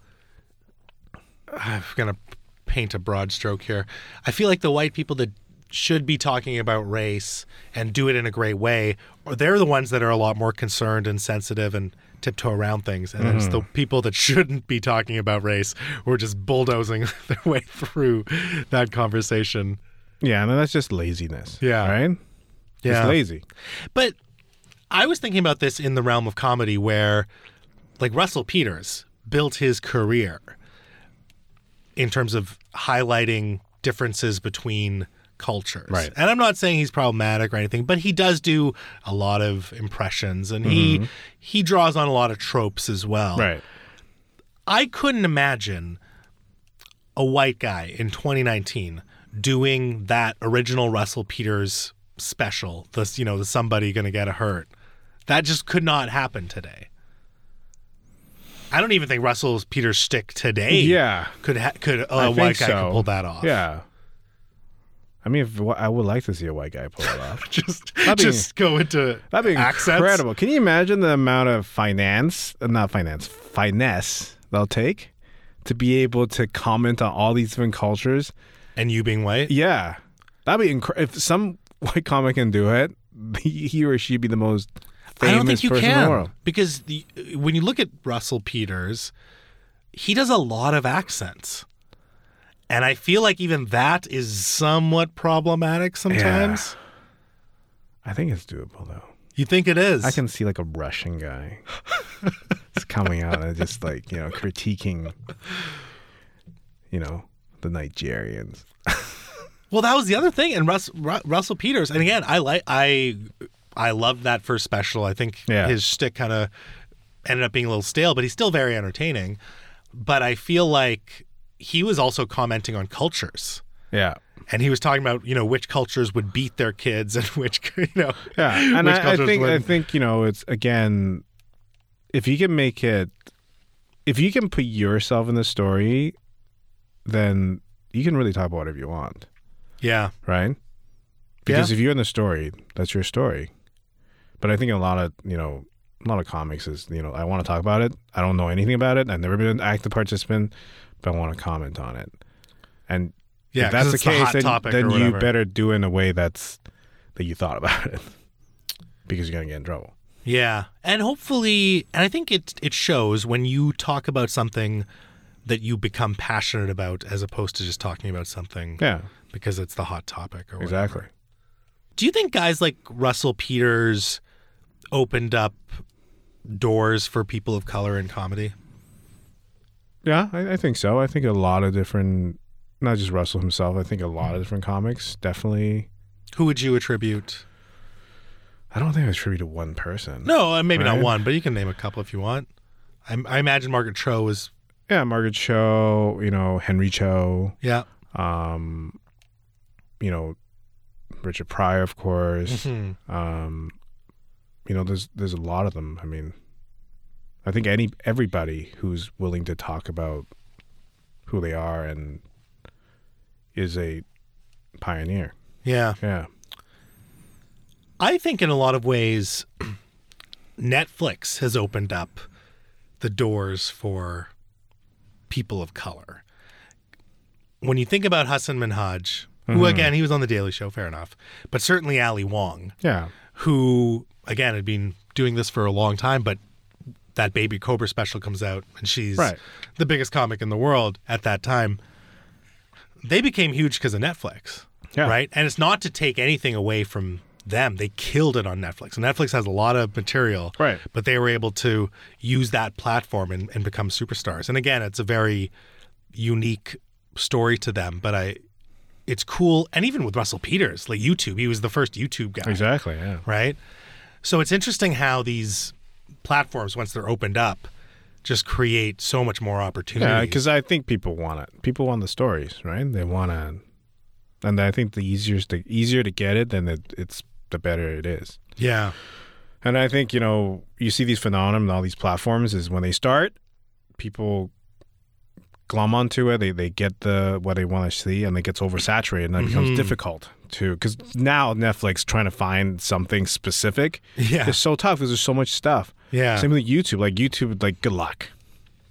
Speaker 2: I'm gonna paint a broad stroke here. I feel like the white people that should be talking about race and do it in a great way, or they're the ones that are a lot more concerned and sensitive and tiptoe around things. And it's the mm-hmm. people that shouldn't be talking about race who are just bulldozing their way through that conversation.
Speaker 1: yeah and that's just laziness
Speaker 2: Yeah.
Speaker 1: right
Speaker 2: Yeah.
Speaker 1: it's lazy
Speaker 2: But I was thinking about this in the realm of comedy where like Russell Peters built his career in terms of highlighting differences between cultures.
Speaker 1: Right.
Speaker 2: And I'm not saying he's problematic or anything, but he does do a lot of impressions and he mm-hmm. he draws on a lot of tropes as well.
Speaker 1: right
Speaker 2: I couldn't imagine a white guy in 2019 doing that original Russell Peters special. This, you know, the somebody gonna get a hurt. That just could not happen today. I don't even think Russell's Peters' stick today
Speaker 1: yeah
Speaker 2: could ha- could a
Speaker 1: I
Speaker 2: white guy
Speaker 1: so.
Speaker 2: could pull that off.
Speaker 1: Yeah. I mean, if, I would like to see a white guy pull it off.
Speaker 2: just
Speaker 1: That'd be-
Speaker 2: just go into
Speaker 1: That'd be
Speaker 2: accents.
Speaker 1: incredible. Can you imagine the amount of finance, uh, not finance, finesse they'll take to be able to comment on all these different cultures?
Speaker 2: And you being white,
Speaker 1: Yeah, that'd be incredible. If some white comic can do it, he or she'd be the most
Speaker 2: I don't think you
Speaker 1: person in the
Speaker 2: can because the, when you look at Russell Peters, he does a lot of accents, and I feel like even that is somewhat problematic sometimes.
Speaker 1: I think it's doable though.
Speaker 2: You think it is?
Speaker 1: I can see like a Russian guy just coming out and just like you know critiquing, you know, the Nigerians.
Speaker 2: Well, that was the other thing, and Russ, Ru- Russell Peters, and again, I like I I loved that first special. I think
Speaker 1: Yeah.
Speaker 2: his shtick kind of ended up being a little stale, but he's still very entertaining. But I feel like he was also commenting on cultures.
Speaker 1: Yeah.
Speaker 2: and he was talking about you know which cultures would beat their kids and which you know
Speaker 1: Yeah, and I, I think I
Speaker 2: wouldn't.
Speaker 1: think you know it's again, if you can make it, if you can put yourself in the story, then you can really talk about whatever you want,
Speaker 2: yeah
Speaker 1: right? Because
Speaker 2: Yeah.
Speaker 1: if you're in the story, that's your story. But I think a lot of you know, a lot of comics is you know I want to talk about it. I don't know anything about it. I've never been an active participant, but I want to comment on it. And
Speaker 2: yeah
Speaker 1: if that's the case,
Speaker 2: hot
Speaker 1: then, then you better do it in a way that's that you thought about it, because you're gonna get in trouble.
Speaker 2: yeah and hopefully and I think it it shows when you talk about something that you become passionate about as opposed to just talking about something
Speaker 1: Yeah,
Speaker 2: because it's the hot topic or whatever.
Speaker 1: exactly.
Speaker 2: Do you think guys like Russell Peters opened up doors for people of color in comedy?
Speaker 1: Yeah, I, I think so. I think a lot of different, not just Russell himself. I think a lot of different comics definitely.
Speaker 2: Who would you attribute?
Speaker 1: I don't think I attribute to one person.
Speaker 2: No, uh, maybe not one, but you can name a couple if you want. I, I imagine Margaret Cho was
Speaker 1: Yeah, Margaret Cho. You know, Henry Cho.
Speaker 2: yeah.
Speaker 1: Um, you know, Richard Pryor, of course.
Speaker 2: Mhm.
Speaker 1: Um, you know, there's there's a lot of them. I mean, I think any everybody who's willing to talk about who they are and is a pioneer.
Speaker 2: Yeah.
Speaker 1: Yeah.
Speaker 2: I think in a lot of ways, Netflix has opened up the doors for people of color. When you think about Hassan Minhaj, who mm-hmm. again, he was on The Daily Show, fair enough, but certainly Ali Wong,
Speaker 1: Yeah.
Speaker 2: who again had been doing this for a long time, but that Baby Cobra special comes out and she's
Speaker 1: Right.
Speaker 2: the biggest comic in the world at that time. They became huge because of Netflix.
Speaker 1: Yeah.
Speaker 2: Right. And it's not to take anything away from them. They killed it on Netflix. And Netflix has a lot of material.
Speaker 1: Right.
Speaker 2: But they were able to use that platform and, and become superstars. And again, it's a very unique story to them. But I it's cool. And even with Russell Peters, like YouTube, he was the first YouTube guy
Speaker 1: Exactly. Yeah.
Speaker 2: right? So it's interesting how these platforms once they're opened up just create so much more opportunity.
Speaker 1: Yeah, because I think people want it. People want the stories, right? They want to, and I think the easier the easier to get it, then it, it's the better it is.
Speaker 2: yeah,
Speaker 1: And I think you know you see these phenomena on all these platforms is when they start, people glom onto it. They they get the what they want to see, and it gets oversaturated, and it becomes difficult to because now Netflix trying to find something specific
Speaker 2: yeah,
Speaker 1: it's so tough because there's so much stuff.
Speaker 2: yeah,
Speaker 1: Same with YouTube. Like YouTube, like good luck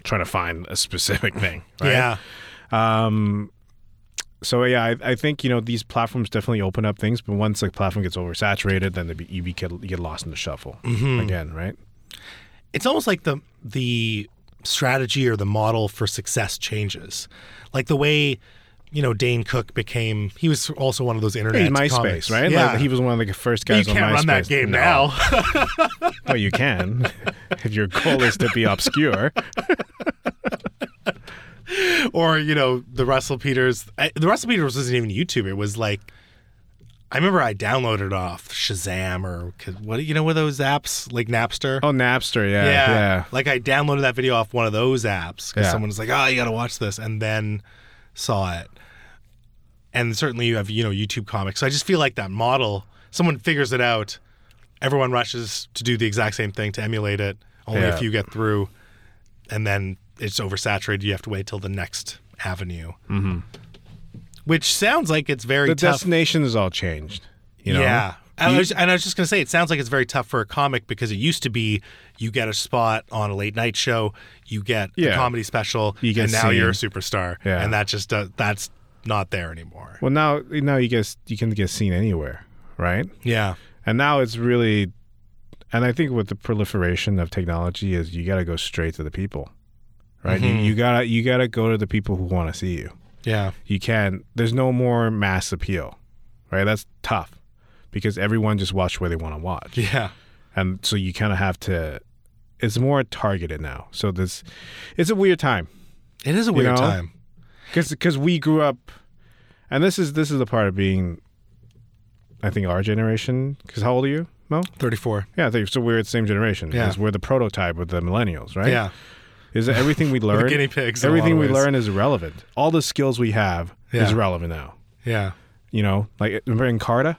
Speaker 1: trying to find a specific thing. Right?
Speaker 2: yeah,
Speaker 1: Um, so yeah, I, I think you know these platforms definitely open up things, but once the platform gets oversaturated, then be, you, be, get, you get lost in the shuffle again, right?
Speaker 2: it's almost like the the strategy or the model for success changes, like the way. You know, Dane Cook became. He was also one of those internet
Speaker 1: He's MySpace,
Speaker 2: comics.
Speaker 1: right?
Speaker 2: Yeah,
Speaker 1: Like, he was one of the first guys
Speaker 2: you can't
Speaker 1: on MySpace.
Speaker 2: run that game
Speaker 1: No.
Speaker 2: now.
Speaker 1: well, you can if your goal is to be obscure.
Speaker 2: or you know the Russell Peters. I, the Russell Peters wasn't even YouTube. It was like I remember I downloaded off Shazam or what you know what those apps like Napster.
Speaker 1: Oh, Napster, yeah, yeah.
Speaker 2: Like I downloaded that video off one of those apps because
Speaker 1: Yeah.
Speaker 2: someone was like, "Oh, you got to watch this," and then saw it. And certainly you have you know YouTube comics. So I just feel like that model. Someone figures it out. Everyone rushes to do the exact same thing to emulate it. Only
Speaker 1: Yeah.
Speaker 2: a few get through, and then it's oversaturated. You have to wait till the next avenue. Mm-hmm. Which sounds like it's very
Speaker 1: The
Speaker 2: tough.
Speaker 1: destination has all changed. You know?
Speaker 2: Yeah. And, I was, and I was just going to say, it sounds like it's very tough for a comic because it used to be you get a spot on a late night show, you get a comedy special,
Speaker 1: You get
Speaker 2: and now you're a superstar.
Speaker 1: Yeah.
Speaker 2: And that just uh, that's not there anymore.
Speaker 1: Well, now now you guess you can get seen anywhere, right?
Speaker 2: Yeah.
Speaker 1: And now it's really, and I think with the proliferation of technology, is you got to go straight to the people, right? You,
Speaker 2: Mm-hmm.
Speaker 1: you gotta you gotta go to the people who want to see you.
Speaker 2: Yeah.
Speaker 1: You can't. There's no more mass appeal, right? That's tough because everyone just watch where they want to watch,
Speaker 2: Yeah.
Speaker 1: and so you kind of have to. It's more targeted now. So this, it's a weird time
Speaker 2: It is a weird
Speaker 1: know?
Speaker 2: time.
Speaker 1: because we grew up, and this is this is the part of being. I think our generation. Because how old are you, Mo?
Speaker 2: 34.
Speaker 1: Yeah, so. We're the same generation.
Speaker 2: Yeah.
Speaker 1: we're the prototype with the millennials, right?
Speaker 2: Yeah.
Speaker 1: Is that everything we learn?
Speaker 2: guinea pigs in a lot
Speaker 1: Everything we learn is relevant. All the skills we have
Speaker 2: Yeah.
Speaker 1: is relevant now.
Speaker 2: Yeah.
Speaker 1: You know, like remember Encarta?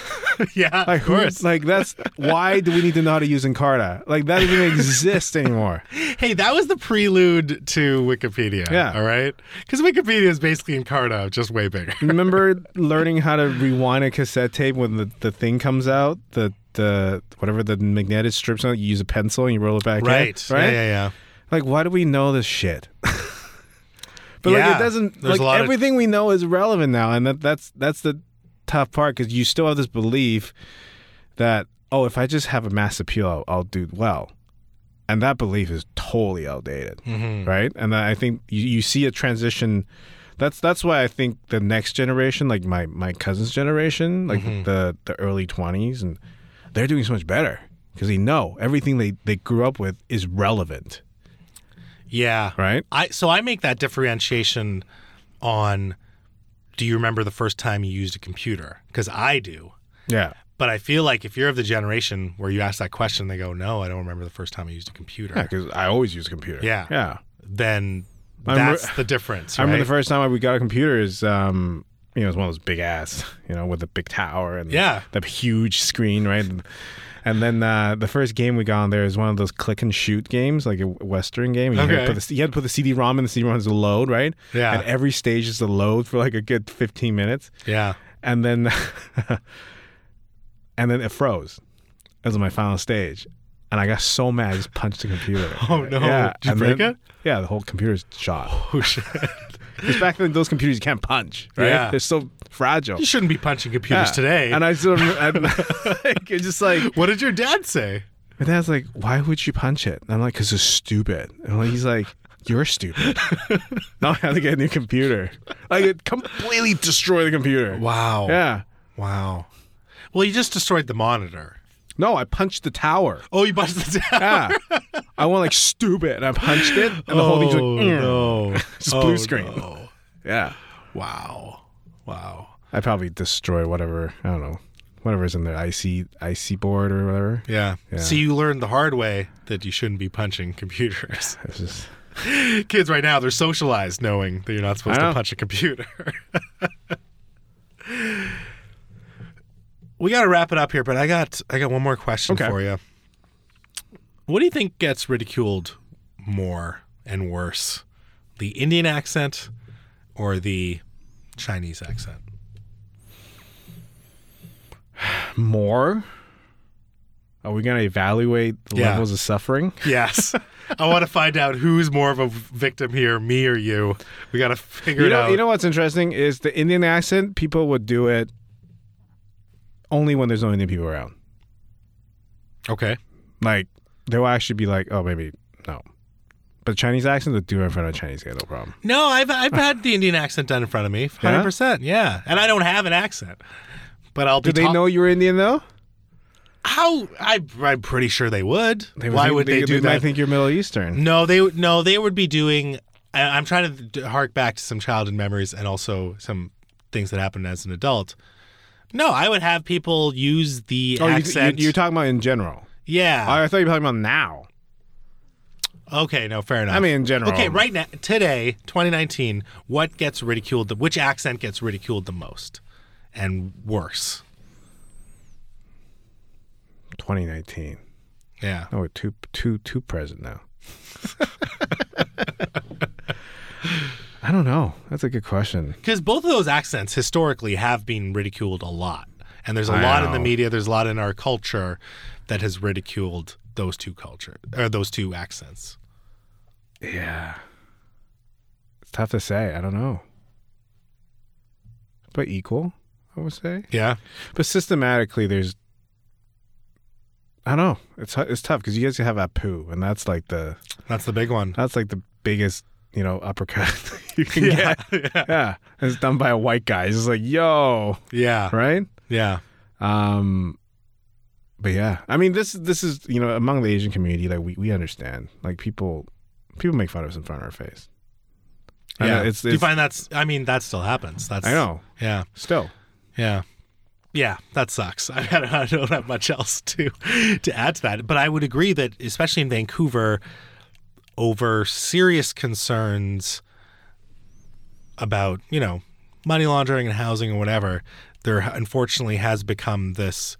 Speaker 2: yeah.
Speaker 1: Like
Speaker 2: of course.
Speaker 1: Like that's why do we need to know how to use Encarta? Like that doesn't even exist anymore.
Speaker 2: Hey, that was the prelude to Wikipedia.
Speaker 1: Yeah.
Speaker 2: All right. Because Wikipedia is basically Encarta, just way bigger.
Speaker 1: Remember learning how to rewind a cassette tape when the, the thing comes out, the the whatever the magnetic strips on it, you use a pencil and you roll it back in,
Speaker 2: right.
Speaker 1: right?
Speaker 2: Yeah. Yeah. Yeah.
Speaker 1: Like, why do we know this shit? but like, it doesn't.
Speaker 2: there's
Speaker 1: Like
Speaker 2: lot of-
Speaker 1: everything we know is relevant now, and that that's that's the tough part because you still have this belief that oh, if I just have a mass appeal, I'll, I'll do well, and that belief is totally outdated,
Speaker 2: Mm-hmm.
Speaker 1: right? And I think you, you see a transition. That's that's why I think the next generation, like my my cousin's generation, like
Speaker 2: Mm-hmm.
Speaker 1: the the early twenties, and they're doing so much better because they know everything they they grew up with is relevant,
Speaker 2: Yeah.
Speaker 1: right?
Speaker 2: I so I make that differentiation on do you remember the first time you used a computer? Because I do.
Speaker 1: Yeah.
Speaker 2: But I feel like if you're of the generation where you ask that question, they go, "No, I don't remember the first time I used a computer."
Speaker 1: Yeah, because I always use a computer.
Speaker 2: Yeah.
Speaker 1: yeah.
Speaker 2: Then
Speaker 1: I remember-
Speaker 2: that's the difference.
Speaker 1: I remember the first time we got a computer is, um, you know, it was one of those big ass, you know, with the big tower and
Speaker 2: Yeah.
Speaker 1: the huge screen, right? And, then uh, the first game we got on there is one of those click and shoot games, like a Western game. You, had,
Speaker 2: Okay.
Speaker 1: to put the, you had to put the CD-ROM in. The CD-ROM has to load, right?
Speaker 2: Yeah.
Speaker 1: And every stage is to load for like a good 15 minutes.
Speaker 2: Yeah.
Speaker 1: and then and then it froze. Was my final stage, and I got so mad I just punched the computer.
Speaker 2: Oh, no.
Speaker 1: Yeah,
Speaker 2: Did you
Speaker 1: and
Speaker 2: break
Speaker 1: then-
Speaker 2: it?
Speaker 1: Yeah, the whole computer's shot.
Speaker 2: Oh shit.
Speaker 1: Because back then those computers you can't punch, right?
Speaker 2: Yeah.
Speaker 1: They're so fragile.
Speaker 2: you shouldn't be punching computers
Speaker 1: Yeah.
Speaker 2: today.
Speaker 1: And I still, I'm, like, just like
Speaker 2: what did your dad say?
Speaker 1: my dad's like, why would you punch it? And I'm like, because it's stupid. And like, he's like, you're stupid. now I have to get a new computer. Like it completely destroyed the computer.
Speaker 2: Wow.
Speaker 1: Yeah.
Speaker 2: Wow. Well, you just destroyed the monitor.
Speaker 1: No, I punched the tower.
Speaker 2: Oh, you punched the tower.
Speaker 1: Yeah. I went like stupid and I punched it and the whole thing's like, "Mm."
Speaker 2: no.
Speaker 1: Just
Speaker 2: Oh,
Speaker 1: blue screen.
Speaker 2: no.
Speaker 1: yeah.
Speaker 2: Wow. Wow.
Speaker 1: I probably destroy whatever, I don't know, whatever's in there, IC IC board or whatever.
Speaker 2: Yeah.
Speaker 1: Yeah.
Speaker 2: So you learned the hard way that you shouldn't be punching computers.
Speaker 1: Just
Speaker 2: Kids right now, they're socialized knowing that you're not supposed to punch a computer. We got to wrap it up here, but I got I got one more question
Speaker 1: Okay.
Speaker 2: for you. What do you think gets ridiculed more and worse? The Indian accent or the Chinese accent?
Speaker 1: more. Are we gonna evaluate the
Speaker 2: Yeah.
Speaker 1: levels of suffering?
Speaker 2: Yes. I want to find out who's more of a victim here, me or you. We got to figure
Speaker 1: You
Speaker 2: it
Speaker 1: know,
Speaker 2: out.
Speaker 1: you know what's interesting is the Indian accent. People would do it only when there's no Indian people around.
Speaker 2: okay.
Speaker 1: Like they will actually be like, oh, maybe no. But Chinese accent, they'll do it in front of a Chinese guy, no problem.
Speaker 2: No, I've I've had the Indian accent done in front of me, hundred percent. Yeah, and I don't have an accent, but I'll be.
Speaker 1: Do they
Speaker 2: talk-
Speaker 1: know you're Indian though?
Speaker 2: how? I I'm pretty sure they would.
Speaker 1: They
Speaker 2: Why would they, do
Speaker 1: They
Speaker 2: that?
Speaker 1: think you're Middle Eastern.
Speaker 2: no, they would- no, they would be doing. I, I'm trying to hark back to some childhood memories and also some things that happened as an adult. No, I would have people use the
Speaker 1: Oh,
Speaker 2: accent.
Speaker 1: you, you're talking about in general.
Speaker 2: yeah.
Speaker 1: I thought you were talking about now.
Speaker 2: okay, no, fair enough.
Speaker 1: I mean, in general.
Speaker 2: Okay, right now, today, 2019, what gets ridiculed? The, which accent gets ridiculed the most and worse?
Speaker 1: 2019.
Speaker 2: Yeah.
Speaker 1: Oh, we're too too too present now. I don't know. That's a good question.
Speaker 2: Because both of those accents historically have been ridiculed a lot. And there's a
Speaker 1: I
Speaker 2: lot in the media, there's a lot in our culture that has ridiculed those two culture or those two accents.
Speaker 1: Yeah. It's tough to say. I don't know. But equal, I would say.
Speaker 2: Yeah.
Speaker 1: But systematically, there's. I don't know. It's it's tough because you guys have Apu, and that's like the
Speaker 2: That's the big one.
Speaker 1: that's like the biggest you know uppercut you can
Speaker 2: Yeah.
Speaker 1: get. Yeah, it's done by a white guy. It's just like yo,
Speaker 2: Yeah.
Speaker 1: right?
Speaker 2: Yeah.
Speaker 1: Um, but yeah, I mean, this this is you know among the Asian community, like we, we understand, like people people make fun of us in front of our face. I know,
Speaker 2: Yeah.
Speaker 1: it's,
Speaker 2: Do you find that's I mean, that still happens. That's
Speaker 1: I know
Speaker 2: Yeah.
Speaker 1: still.
Speaker 2: Yeah. Yeah, that sucks. I I don't have much else to to add to that, but I would agree that especially in Vancouver, over serious concerns about you know money laundering and housing and whatever, there unfortunately has become this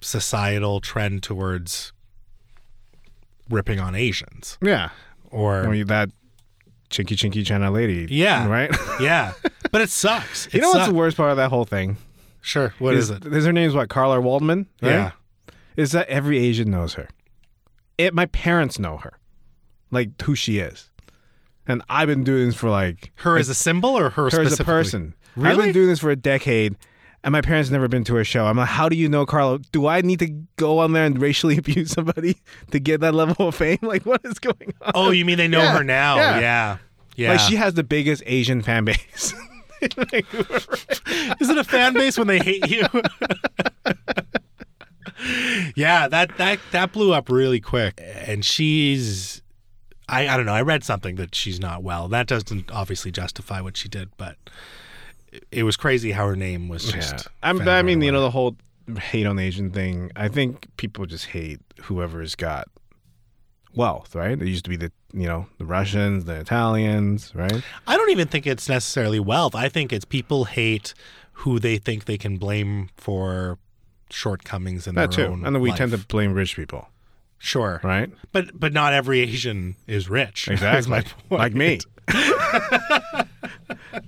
Speaker 2: societal trend towards ripping on Asians
Speaker 1: Yeah,
Speaker 2: or
Speaker 1: I mean that chinky chinky China lady.
Speaker 2: Yeah.
Speaker 1: right.
Speaker 2: yeah, but it sucks. It
Speaker 1: you know what's the worst part of that whole thing?
Speaker 2: Sure, what is, it?
Speaker 1: Is her name's what? Carla Waldman. Right?
Speaker 2: Yeah,
Speaker 1: Is that every Asian knows her? It. My parents know her, like who she is, and I've been doing this for like
Speaker 2: her as a symbol or her,
Speaker 1: her as a person. I've been doing this for a decade, and my parents never been to a show. I'm like, how do you know Carlo? Do I need to go on there and racially abuse somebody to get that level of fame? Like, what is going on?
Speaker 2: Oh, you mean they know
Speaker 1: Yeah,
Speaker 2: her now?
Speaker 1: yeah.
Speaker 2: Yeah. Yeah.
Speaker 1: Like, she has the biggest Asian fan base.
Speaker 2: Is it a fan base when they hate you? yeah, that that that blew up really quick. And she's I, I don't know, I read something that she's not well. That doesn't obviously justify what she did, but it- it was crazy how her name was
Speaker 1: yeah.
Speaker 2: just
Speaker 1: I'm, I mean, you know, the whole hate on Asian thing. I think people just hate whoever's got wealth, right? It used to be the, you know, the Russians, the Italians, right?
Speaker 2: I don't even think it's necessarily wealth. I think it's people hate who they think they can blame for shortcomings in
Speaker 1: That
Speaker 2: their
Speaker 1: too.
Speaker 2: own
Speaker 1: And then we
Speaker 2: life.
Speaker 1: tend to blame rich people,
Speaker 2: sure,
Speaker 1: right?
Speaker 2: but but not every Asian is rich. is
Speaker 1: Exactly.
Speaker 2: my point.
Speaker 1: like me.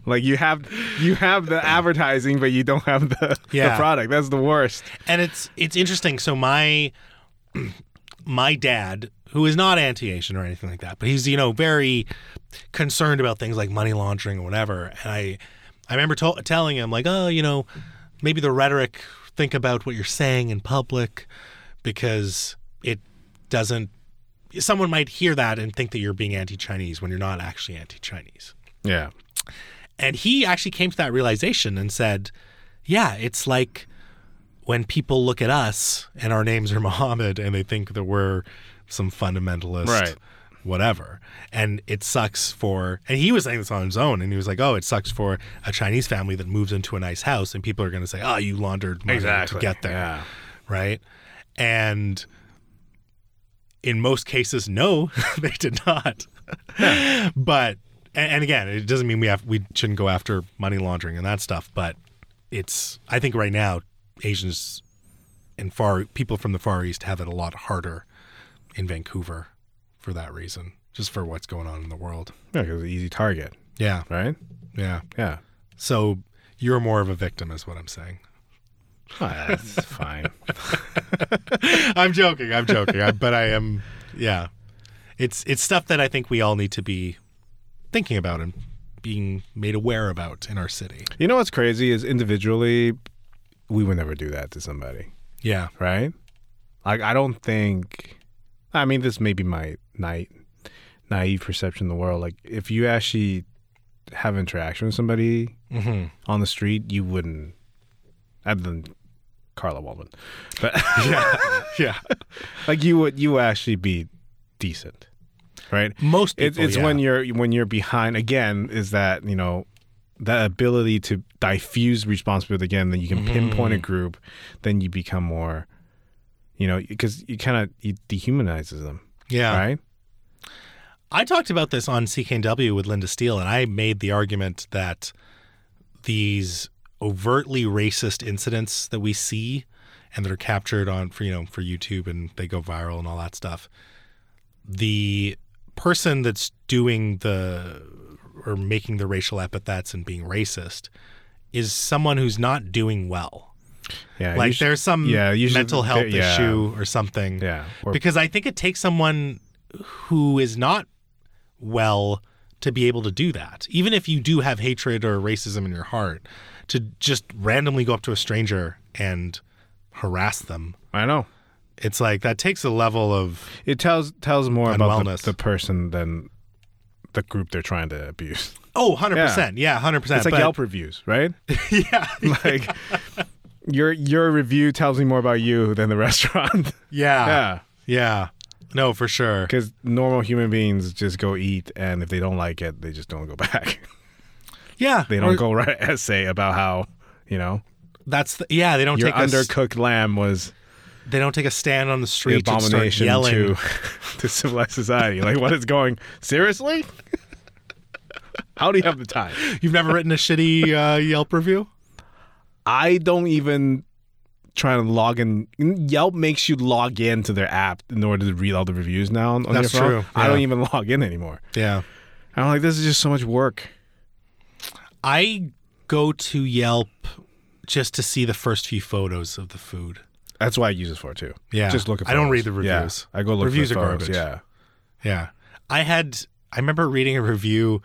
Speaker 1: like you have you have the advertising, but you don't have the,
Speaker 2: Yeah.
Speaker 1: the product. That's the worst.
Speaker 2: and it's it's interesting. So my my dad, who is not anti-Asian or anything like that, but he's you know very concerned about things like money laundering or whatever. And I I remember to- telling him like, oh, you know, maybe the rhetoric. Think about what you're saying in public, because doesn't. Someone might hear that and think that you're being anti-Chinese when you're not actually anti-Chinese.
Speaker 1: Yeah.
Speaker 2: And he actually came to that realization and said, yeah, it's like when people look at us and our names are Muhammad and they think that we're some fundamentalist
Speaker 1: Right.
Speaker 2: whatever. And it sucks for, and he was saying this on his own, and he was like, oh, it sucks for a Chinese family that moves into a nice house, and people are going to say, oh, you laundered money to get there,
Speaker 1: Yeah.
Speaker 2: right? And in most cases, no, they did not. but, and, again, it doesn't mean we have, we shouldn't go after money laundering and that stuff, but it's, I think right now, Asians and far people from the Far East have it a lot harder in Vancouver for that reason, just for what's going on in the world.
Speaker 1: Yeah, because easy target,
Speaker 2: Yeah,
Speaker 1: right?
Speaker 2: yeah.
Speaker 1: Yeah.
Speaker 2: So you're more of a victim, is what I'm saying.
Speaker 1: Oh, that's fine.
Speaker 2: I'm joking. I'm joking. I, but I am. Yeah, it's it's stuff that I think we all need to be thinking about and being made aware about in our city.
Speaker 1: You know what's crazy is individually, we would never do that to somebody,
Speaker 2: Yeah.
Speaker 1: right? Like I don't think. I mean, this may be my night naive perception of the world. Like if you actually have interaction with somebody
Speaker 2: hmm
Speaker 1: on the street, you wouldn't. Other than Carla Waldman, but
Speaker 2: Yeah. yeah.
Speaker 1: like you would, you would actually be decent, right?
Speaker 2: Most
Speaker 1: It's
Speaker 2: people.
Speaker 1: it's
Speaker 2: yeah.
Speaker 1: when you're when you're behind again is that you know that ability to diffuse responsibility again. Then you can pinpoint a mm. group, then you become more, you know, because you kind of you dehumanizes them,
Speaker 2: yeah.
Speaker 1: right?
Speaker 2: I talked about this on CKNW with Linda Steele, and I made the argument that these overtly racist incidents that we see and that are captured on for you know for YouTube and they go viral and all that stuff. The person that's doing the or making the racial epithets and being racist is someone who's not doing well.
Speaker 1: Yeah,
Speaker 2: Like there's some
Speaker 1: yeah,
Speaker 2: mental health
Speaker 1: yeah.
Speaker 2: issue or something
Speaker 1: yeah, or,
Speaker 2: because I think it takes someone who is not well to be able to do that. Even if you do have hatred or racism in your heart, to just randomly go up to a stranger and harass them.
Speaker 1: I know
Speaker 2: It's like that takes a level of
Speaker 1: it tells tells more about the, the person than the group they're trying to abuse.
Speaker 2: oh, 100%. Yeah, 100%.
Speaker 1: It's like
Speaker 2: but,
Speaker 1: Yelp reviews, right?
Speaker 2: Yeah.
Speaker 1: like your your review tells me more about you than the restaurant.
Speaker 2: Yeah.
Speaker 1: yeah.
Speaker 2: Yeah. No, for sure.
Speaker 1: Because normal human beings just go eat, and if they don't like it, they just don't go back.
Speaker 2: Yeah.
Speaker 1: They don't
Speaker 2: Or
Speaker 1: go write an essay about how you know
Speaker 2: That's the, yeah, they don't
Speaker 1: your
Speaker 2: take a,
Speaker 1: undercooked lamb was
Speaker 2: they don't take a stand on the
Speaker 1: the
Speaker 2: street start
Speaker 1: abomination
Speaker 2: yelling.
Speaker 1: to to civilized society. Like, what is going? Seriously? How do you have the time?
Speaker 2: You've never written a shitty uh, Yelp review?
Speaker 1: I don't even try to log in. Yelp makes you log in to their app in order to read all the reviews now on,
Speaker 2: That's
Speaker 1: your phone.
Speaker 2: true,
Speaker 1: I don't even log in anymore.
Speaker 2: Yeah.
Speaker 1: I'm like, this is just so much work.
Speaker 2: I go to Yelp just to see the first few photos of the food.
Speaker 1: That's why I use it for too.
Speaker 2: Yeah.
Speaker 1: just look at.
Speaker 2: I don't read the
Speaker 1: Yeah,
Speaker 2: reviews.
Speaker 1: I go look.
Speaker 2: Reviews
Speaker 1: for
Speaker 2: are
Speaker 1: photos.
Speaker 2: garbage.
Speaker 1: Yeah,
Speaker 2: Yeah. I had I remember reading a review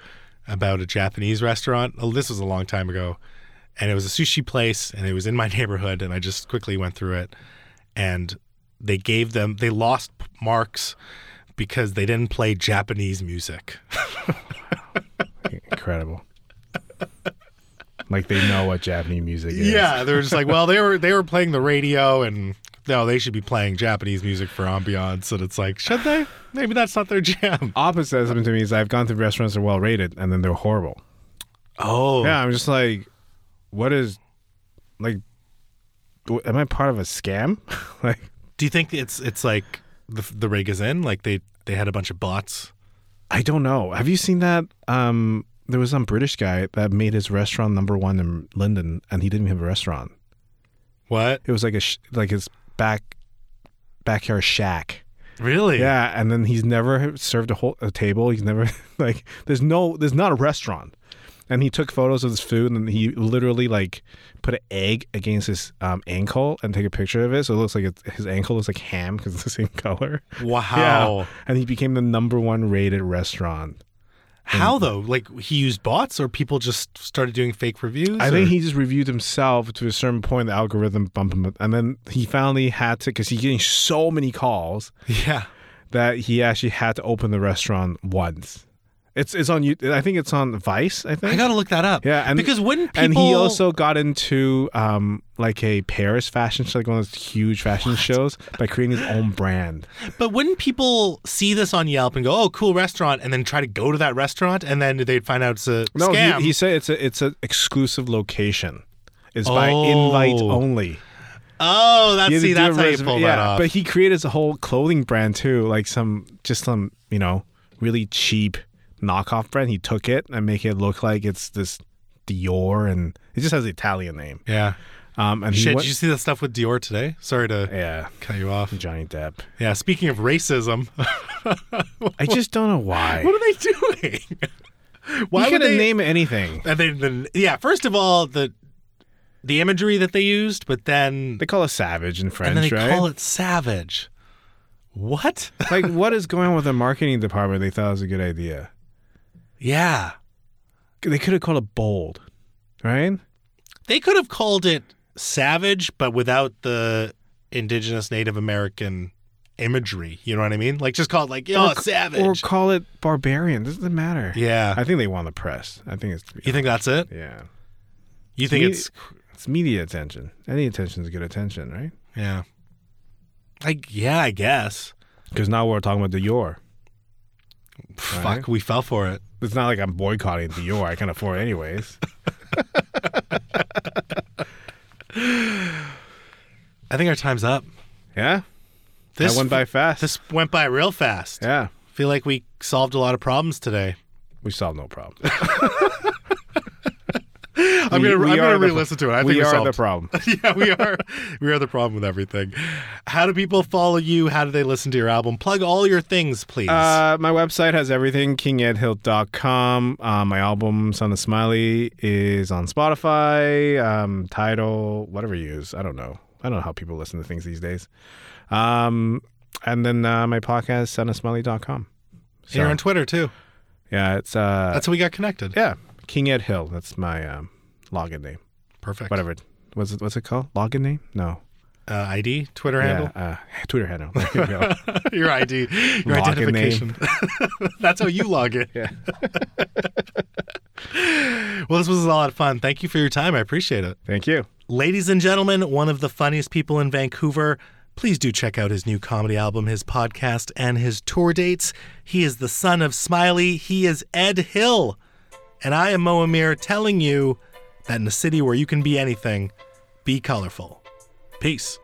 Speaker 2: about a Japanese restaurant. Oh, this was a long time ago. And it was a sushi place and it was in my neighborhood and I just quickly went through it and they gave them they lost marks because they didn't play Japanese music.
Speaker 1: incredible. like they know what Japanese music is.
Speaker 2: Yeah, they're just like, well, they were they were playing the radio, and no, they should be playing Japanese music for ambiance. And it's like, should they? Maybe that's not their jam.
Speaker 1: Opposite has happened to me is I've gone to restaurants that are well rated and then they're horrible.
Speaker 2: Oh,
Speaker 1: Yeah, I'm just like, what is, like, am I part of a scam? like,
Speaker 2: Do you think it's it's like the the rig is in? Like they they had a bunch of bots.
Speaker 1: I don't know. Have you seen that? Um, there was some British guy that made his restaurant number one in London, and he didn't even have a restaurant.
Speaker 2: What?
Speaker 1: It was like a sh- like his back backyard shack.
Speaker 2: Really?
Speaker 1: Yeah, and then he's never served a whole a table. He's never like there's no there's not a restaurant. And he took photos of his food, and he literally like put an egg against his um, ankle and take a picture of it, so it looks like it's, his ankle looks like ham because it's the same color.
Speaker 2: Wow.
Speaker 1: Yeah, and he became the number one rated restaurant.
Speaker 2: How mm-hmm. though? Like he used bots, or people just started doing fake reviews?
Speaker 1: I think he just reviewed himself to a certain point. The algorithm bumped him, up, and then he finally had to because he's getting so many calls
Speaker 2: Yeah.
Speaker 1: that he actually had to open the restaurant once, It's it's on you. I think it's on Vice. I think.
Speaker 2: I gotta look that up.
Speaker 1: Yeah, and
Speaker 2: because wouldn't people?
Speaker 1: and he also got into um like a Paris fashion show, like one of those huge fashion shows, by creating his own brand.
Speaker 2: But wouldn't people see this on Yelp and go, "Oh, cool restaurant," and then try to go to that restaurant, and then they'd find out it's a
Speaker 1: No,
Speaker 2: scam?
Speaker 1: he, he said it's a it's an exclusive location. It's by
Speaker 2: Oh.
Speaker 1: invite only.
Speaker 2: oh, that's see, that's
Speaker 1: a
Speaker 2: how you pull
Speaker 1: yeah,
Speaker 2: that off.
Speaker 1: But he created a whole clothing brand too, like some just some you know really cheap knockoff brand. He took it and make it look like it's this Dior, and it just has the Italian name.
Speaker 2: yeah.
Speaker 1: Um, and
Speaker 2: Shit,
Speaker 1: went,
Speaker 2: did you see that stuff with Dior today? Sorry to
Speaker 1: yeah,
Speaker 2: cut you off.
Speaker 1: Johnny Depp.
Speaker 2: Yeah, speaking of racism,
Speaker 1: I just don't know why.
Speaker 2: what are they doing? Why would
Speaker 1: could
Speaker 2: they?
Speaker 1: name anything.
Speaker 2: and then, then, yeah. First of all, the the imagery that they used, but then
Speaker 1: They call it savage in French,
Speaker 2: and then they
Speaker 1: right?
Speaker 2: call it savage. What?
Speaker 1: like, what is going on with the marketing department? They thought it was a good idea.
Speaker 2: Yeah,
Speaker 1: They could have called it bold, right?
Speaker 2: they could have called it savage, but without the indigenous Native American imagery. You know what I mean? Like just call it like, oh,
Speaker 1: or,
Speaker 2: savage.
Speaker 1: or call it barbarian. Doesn't matter.
Speaker 2: yeah.
Speaker 1: I think they want the press. I think it's
Speaker 2: you think that's it?
Speaker 1: yeah.
Speaker 2: You think
Speaker 1: me-
Speaker 2: it's
Speaker 1: It's media attention. Any attention is good attention, right?
Speaker 2: yeah? I yeah, I guess.
Speaker 1: Because now we're talking about the Dior.
Speaker 2: Fuck, we fell for it.
Speaker 1: It's not like I'm boycotting Dior. I can afford it anyways.
Speaker 2: I think our time's up.
Speaker 1: Yeah,
Speaker 2: This
Speaker 1: that went by fast.
Speaker 2: This went by real fast.
Speaker 1: yeah,
Speaker 2: feel like we solved a lot of problems today.
Speaker 1: we solved no problem.
Speaker 2: I'm
Speaker 1: We-
Speaker 2: gonna
Speaker 1: we
Speaker 2: I'm
Speaker 1: are
Speaker 2: gonna
Speaker 1: the-
Speaker 2: re-listen to it. I think
Speaker 1: we
Speaker 2: we're solved.
Speaker 1: the problem.
Speaker 2: yeah, we are. We are the problem with everything. How do people follow you? How do they listen to your album? Plug all your things, please.
Speaker 1: Uh, my website has everything, kingedhill.com. Uh, my album, Son of Smiley, is on Spotify, um, Tidal, whatever you use. I don't know. I don't know how people listen to things these days. Um, and then uh, my podcast, son sonofsmiley.com.
Speaker 2: And You're on Twitter too.
Speaker 1: yeah, it's, uh,
Speaker 2: That's how we got connected.
Speaker 1: yeah, King Ed Hill. That's my um, login name.
Speaker 2: Perfect.
Speaker 1: Whatever. What's it, what's it called? Login name? No.
Speaker 2: Uh, ID, Twitter handle,
Speaker 1: Yeah, uh, Twitter handle. There you go.
Speaker 2: your ID, your identification. That's how you log in.
Speaker 1: yeah.
Speaker 2: Well, this was a lot of fun. Thank you for your time. I appreciate it.
Speaker 1: Thank you.
Speaker 2: Ladies and gentlemen, one of the funniest people in Vancouver. Please do check out his new comedy album, his podcast, and his tour dates. He is the son of Smiley. He is Ed Hill. And I am Mo Amir telling you that in a city where you can be anything, be colorful. Peace.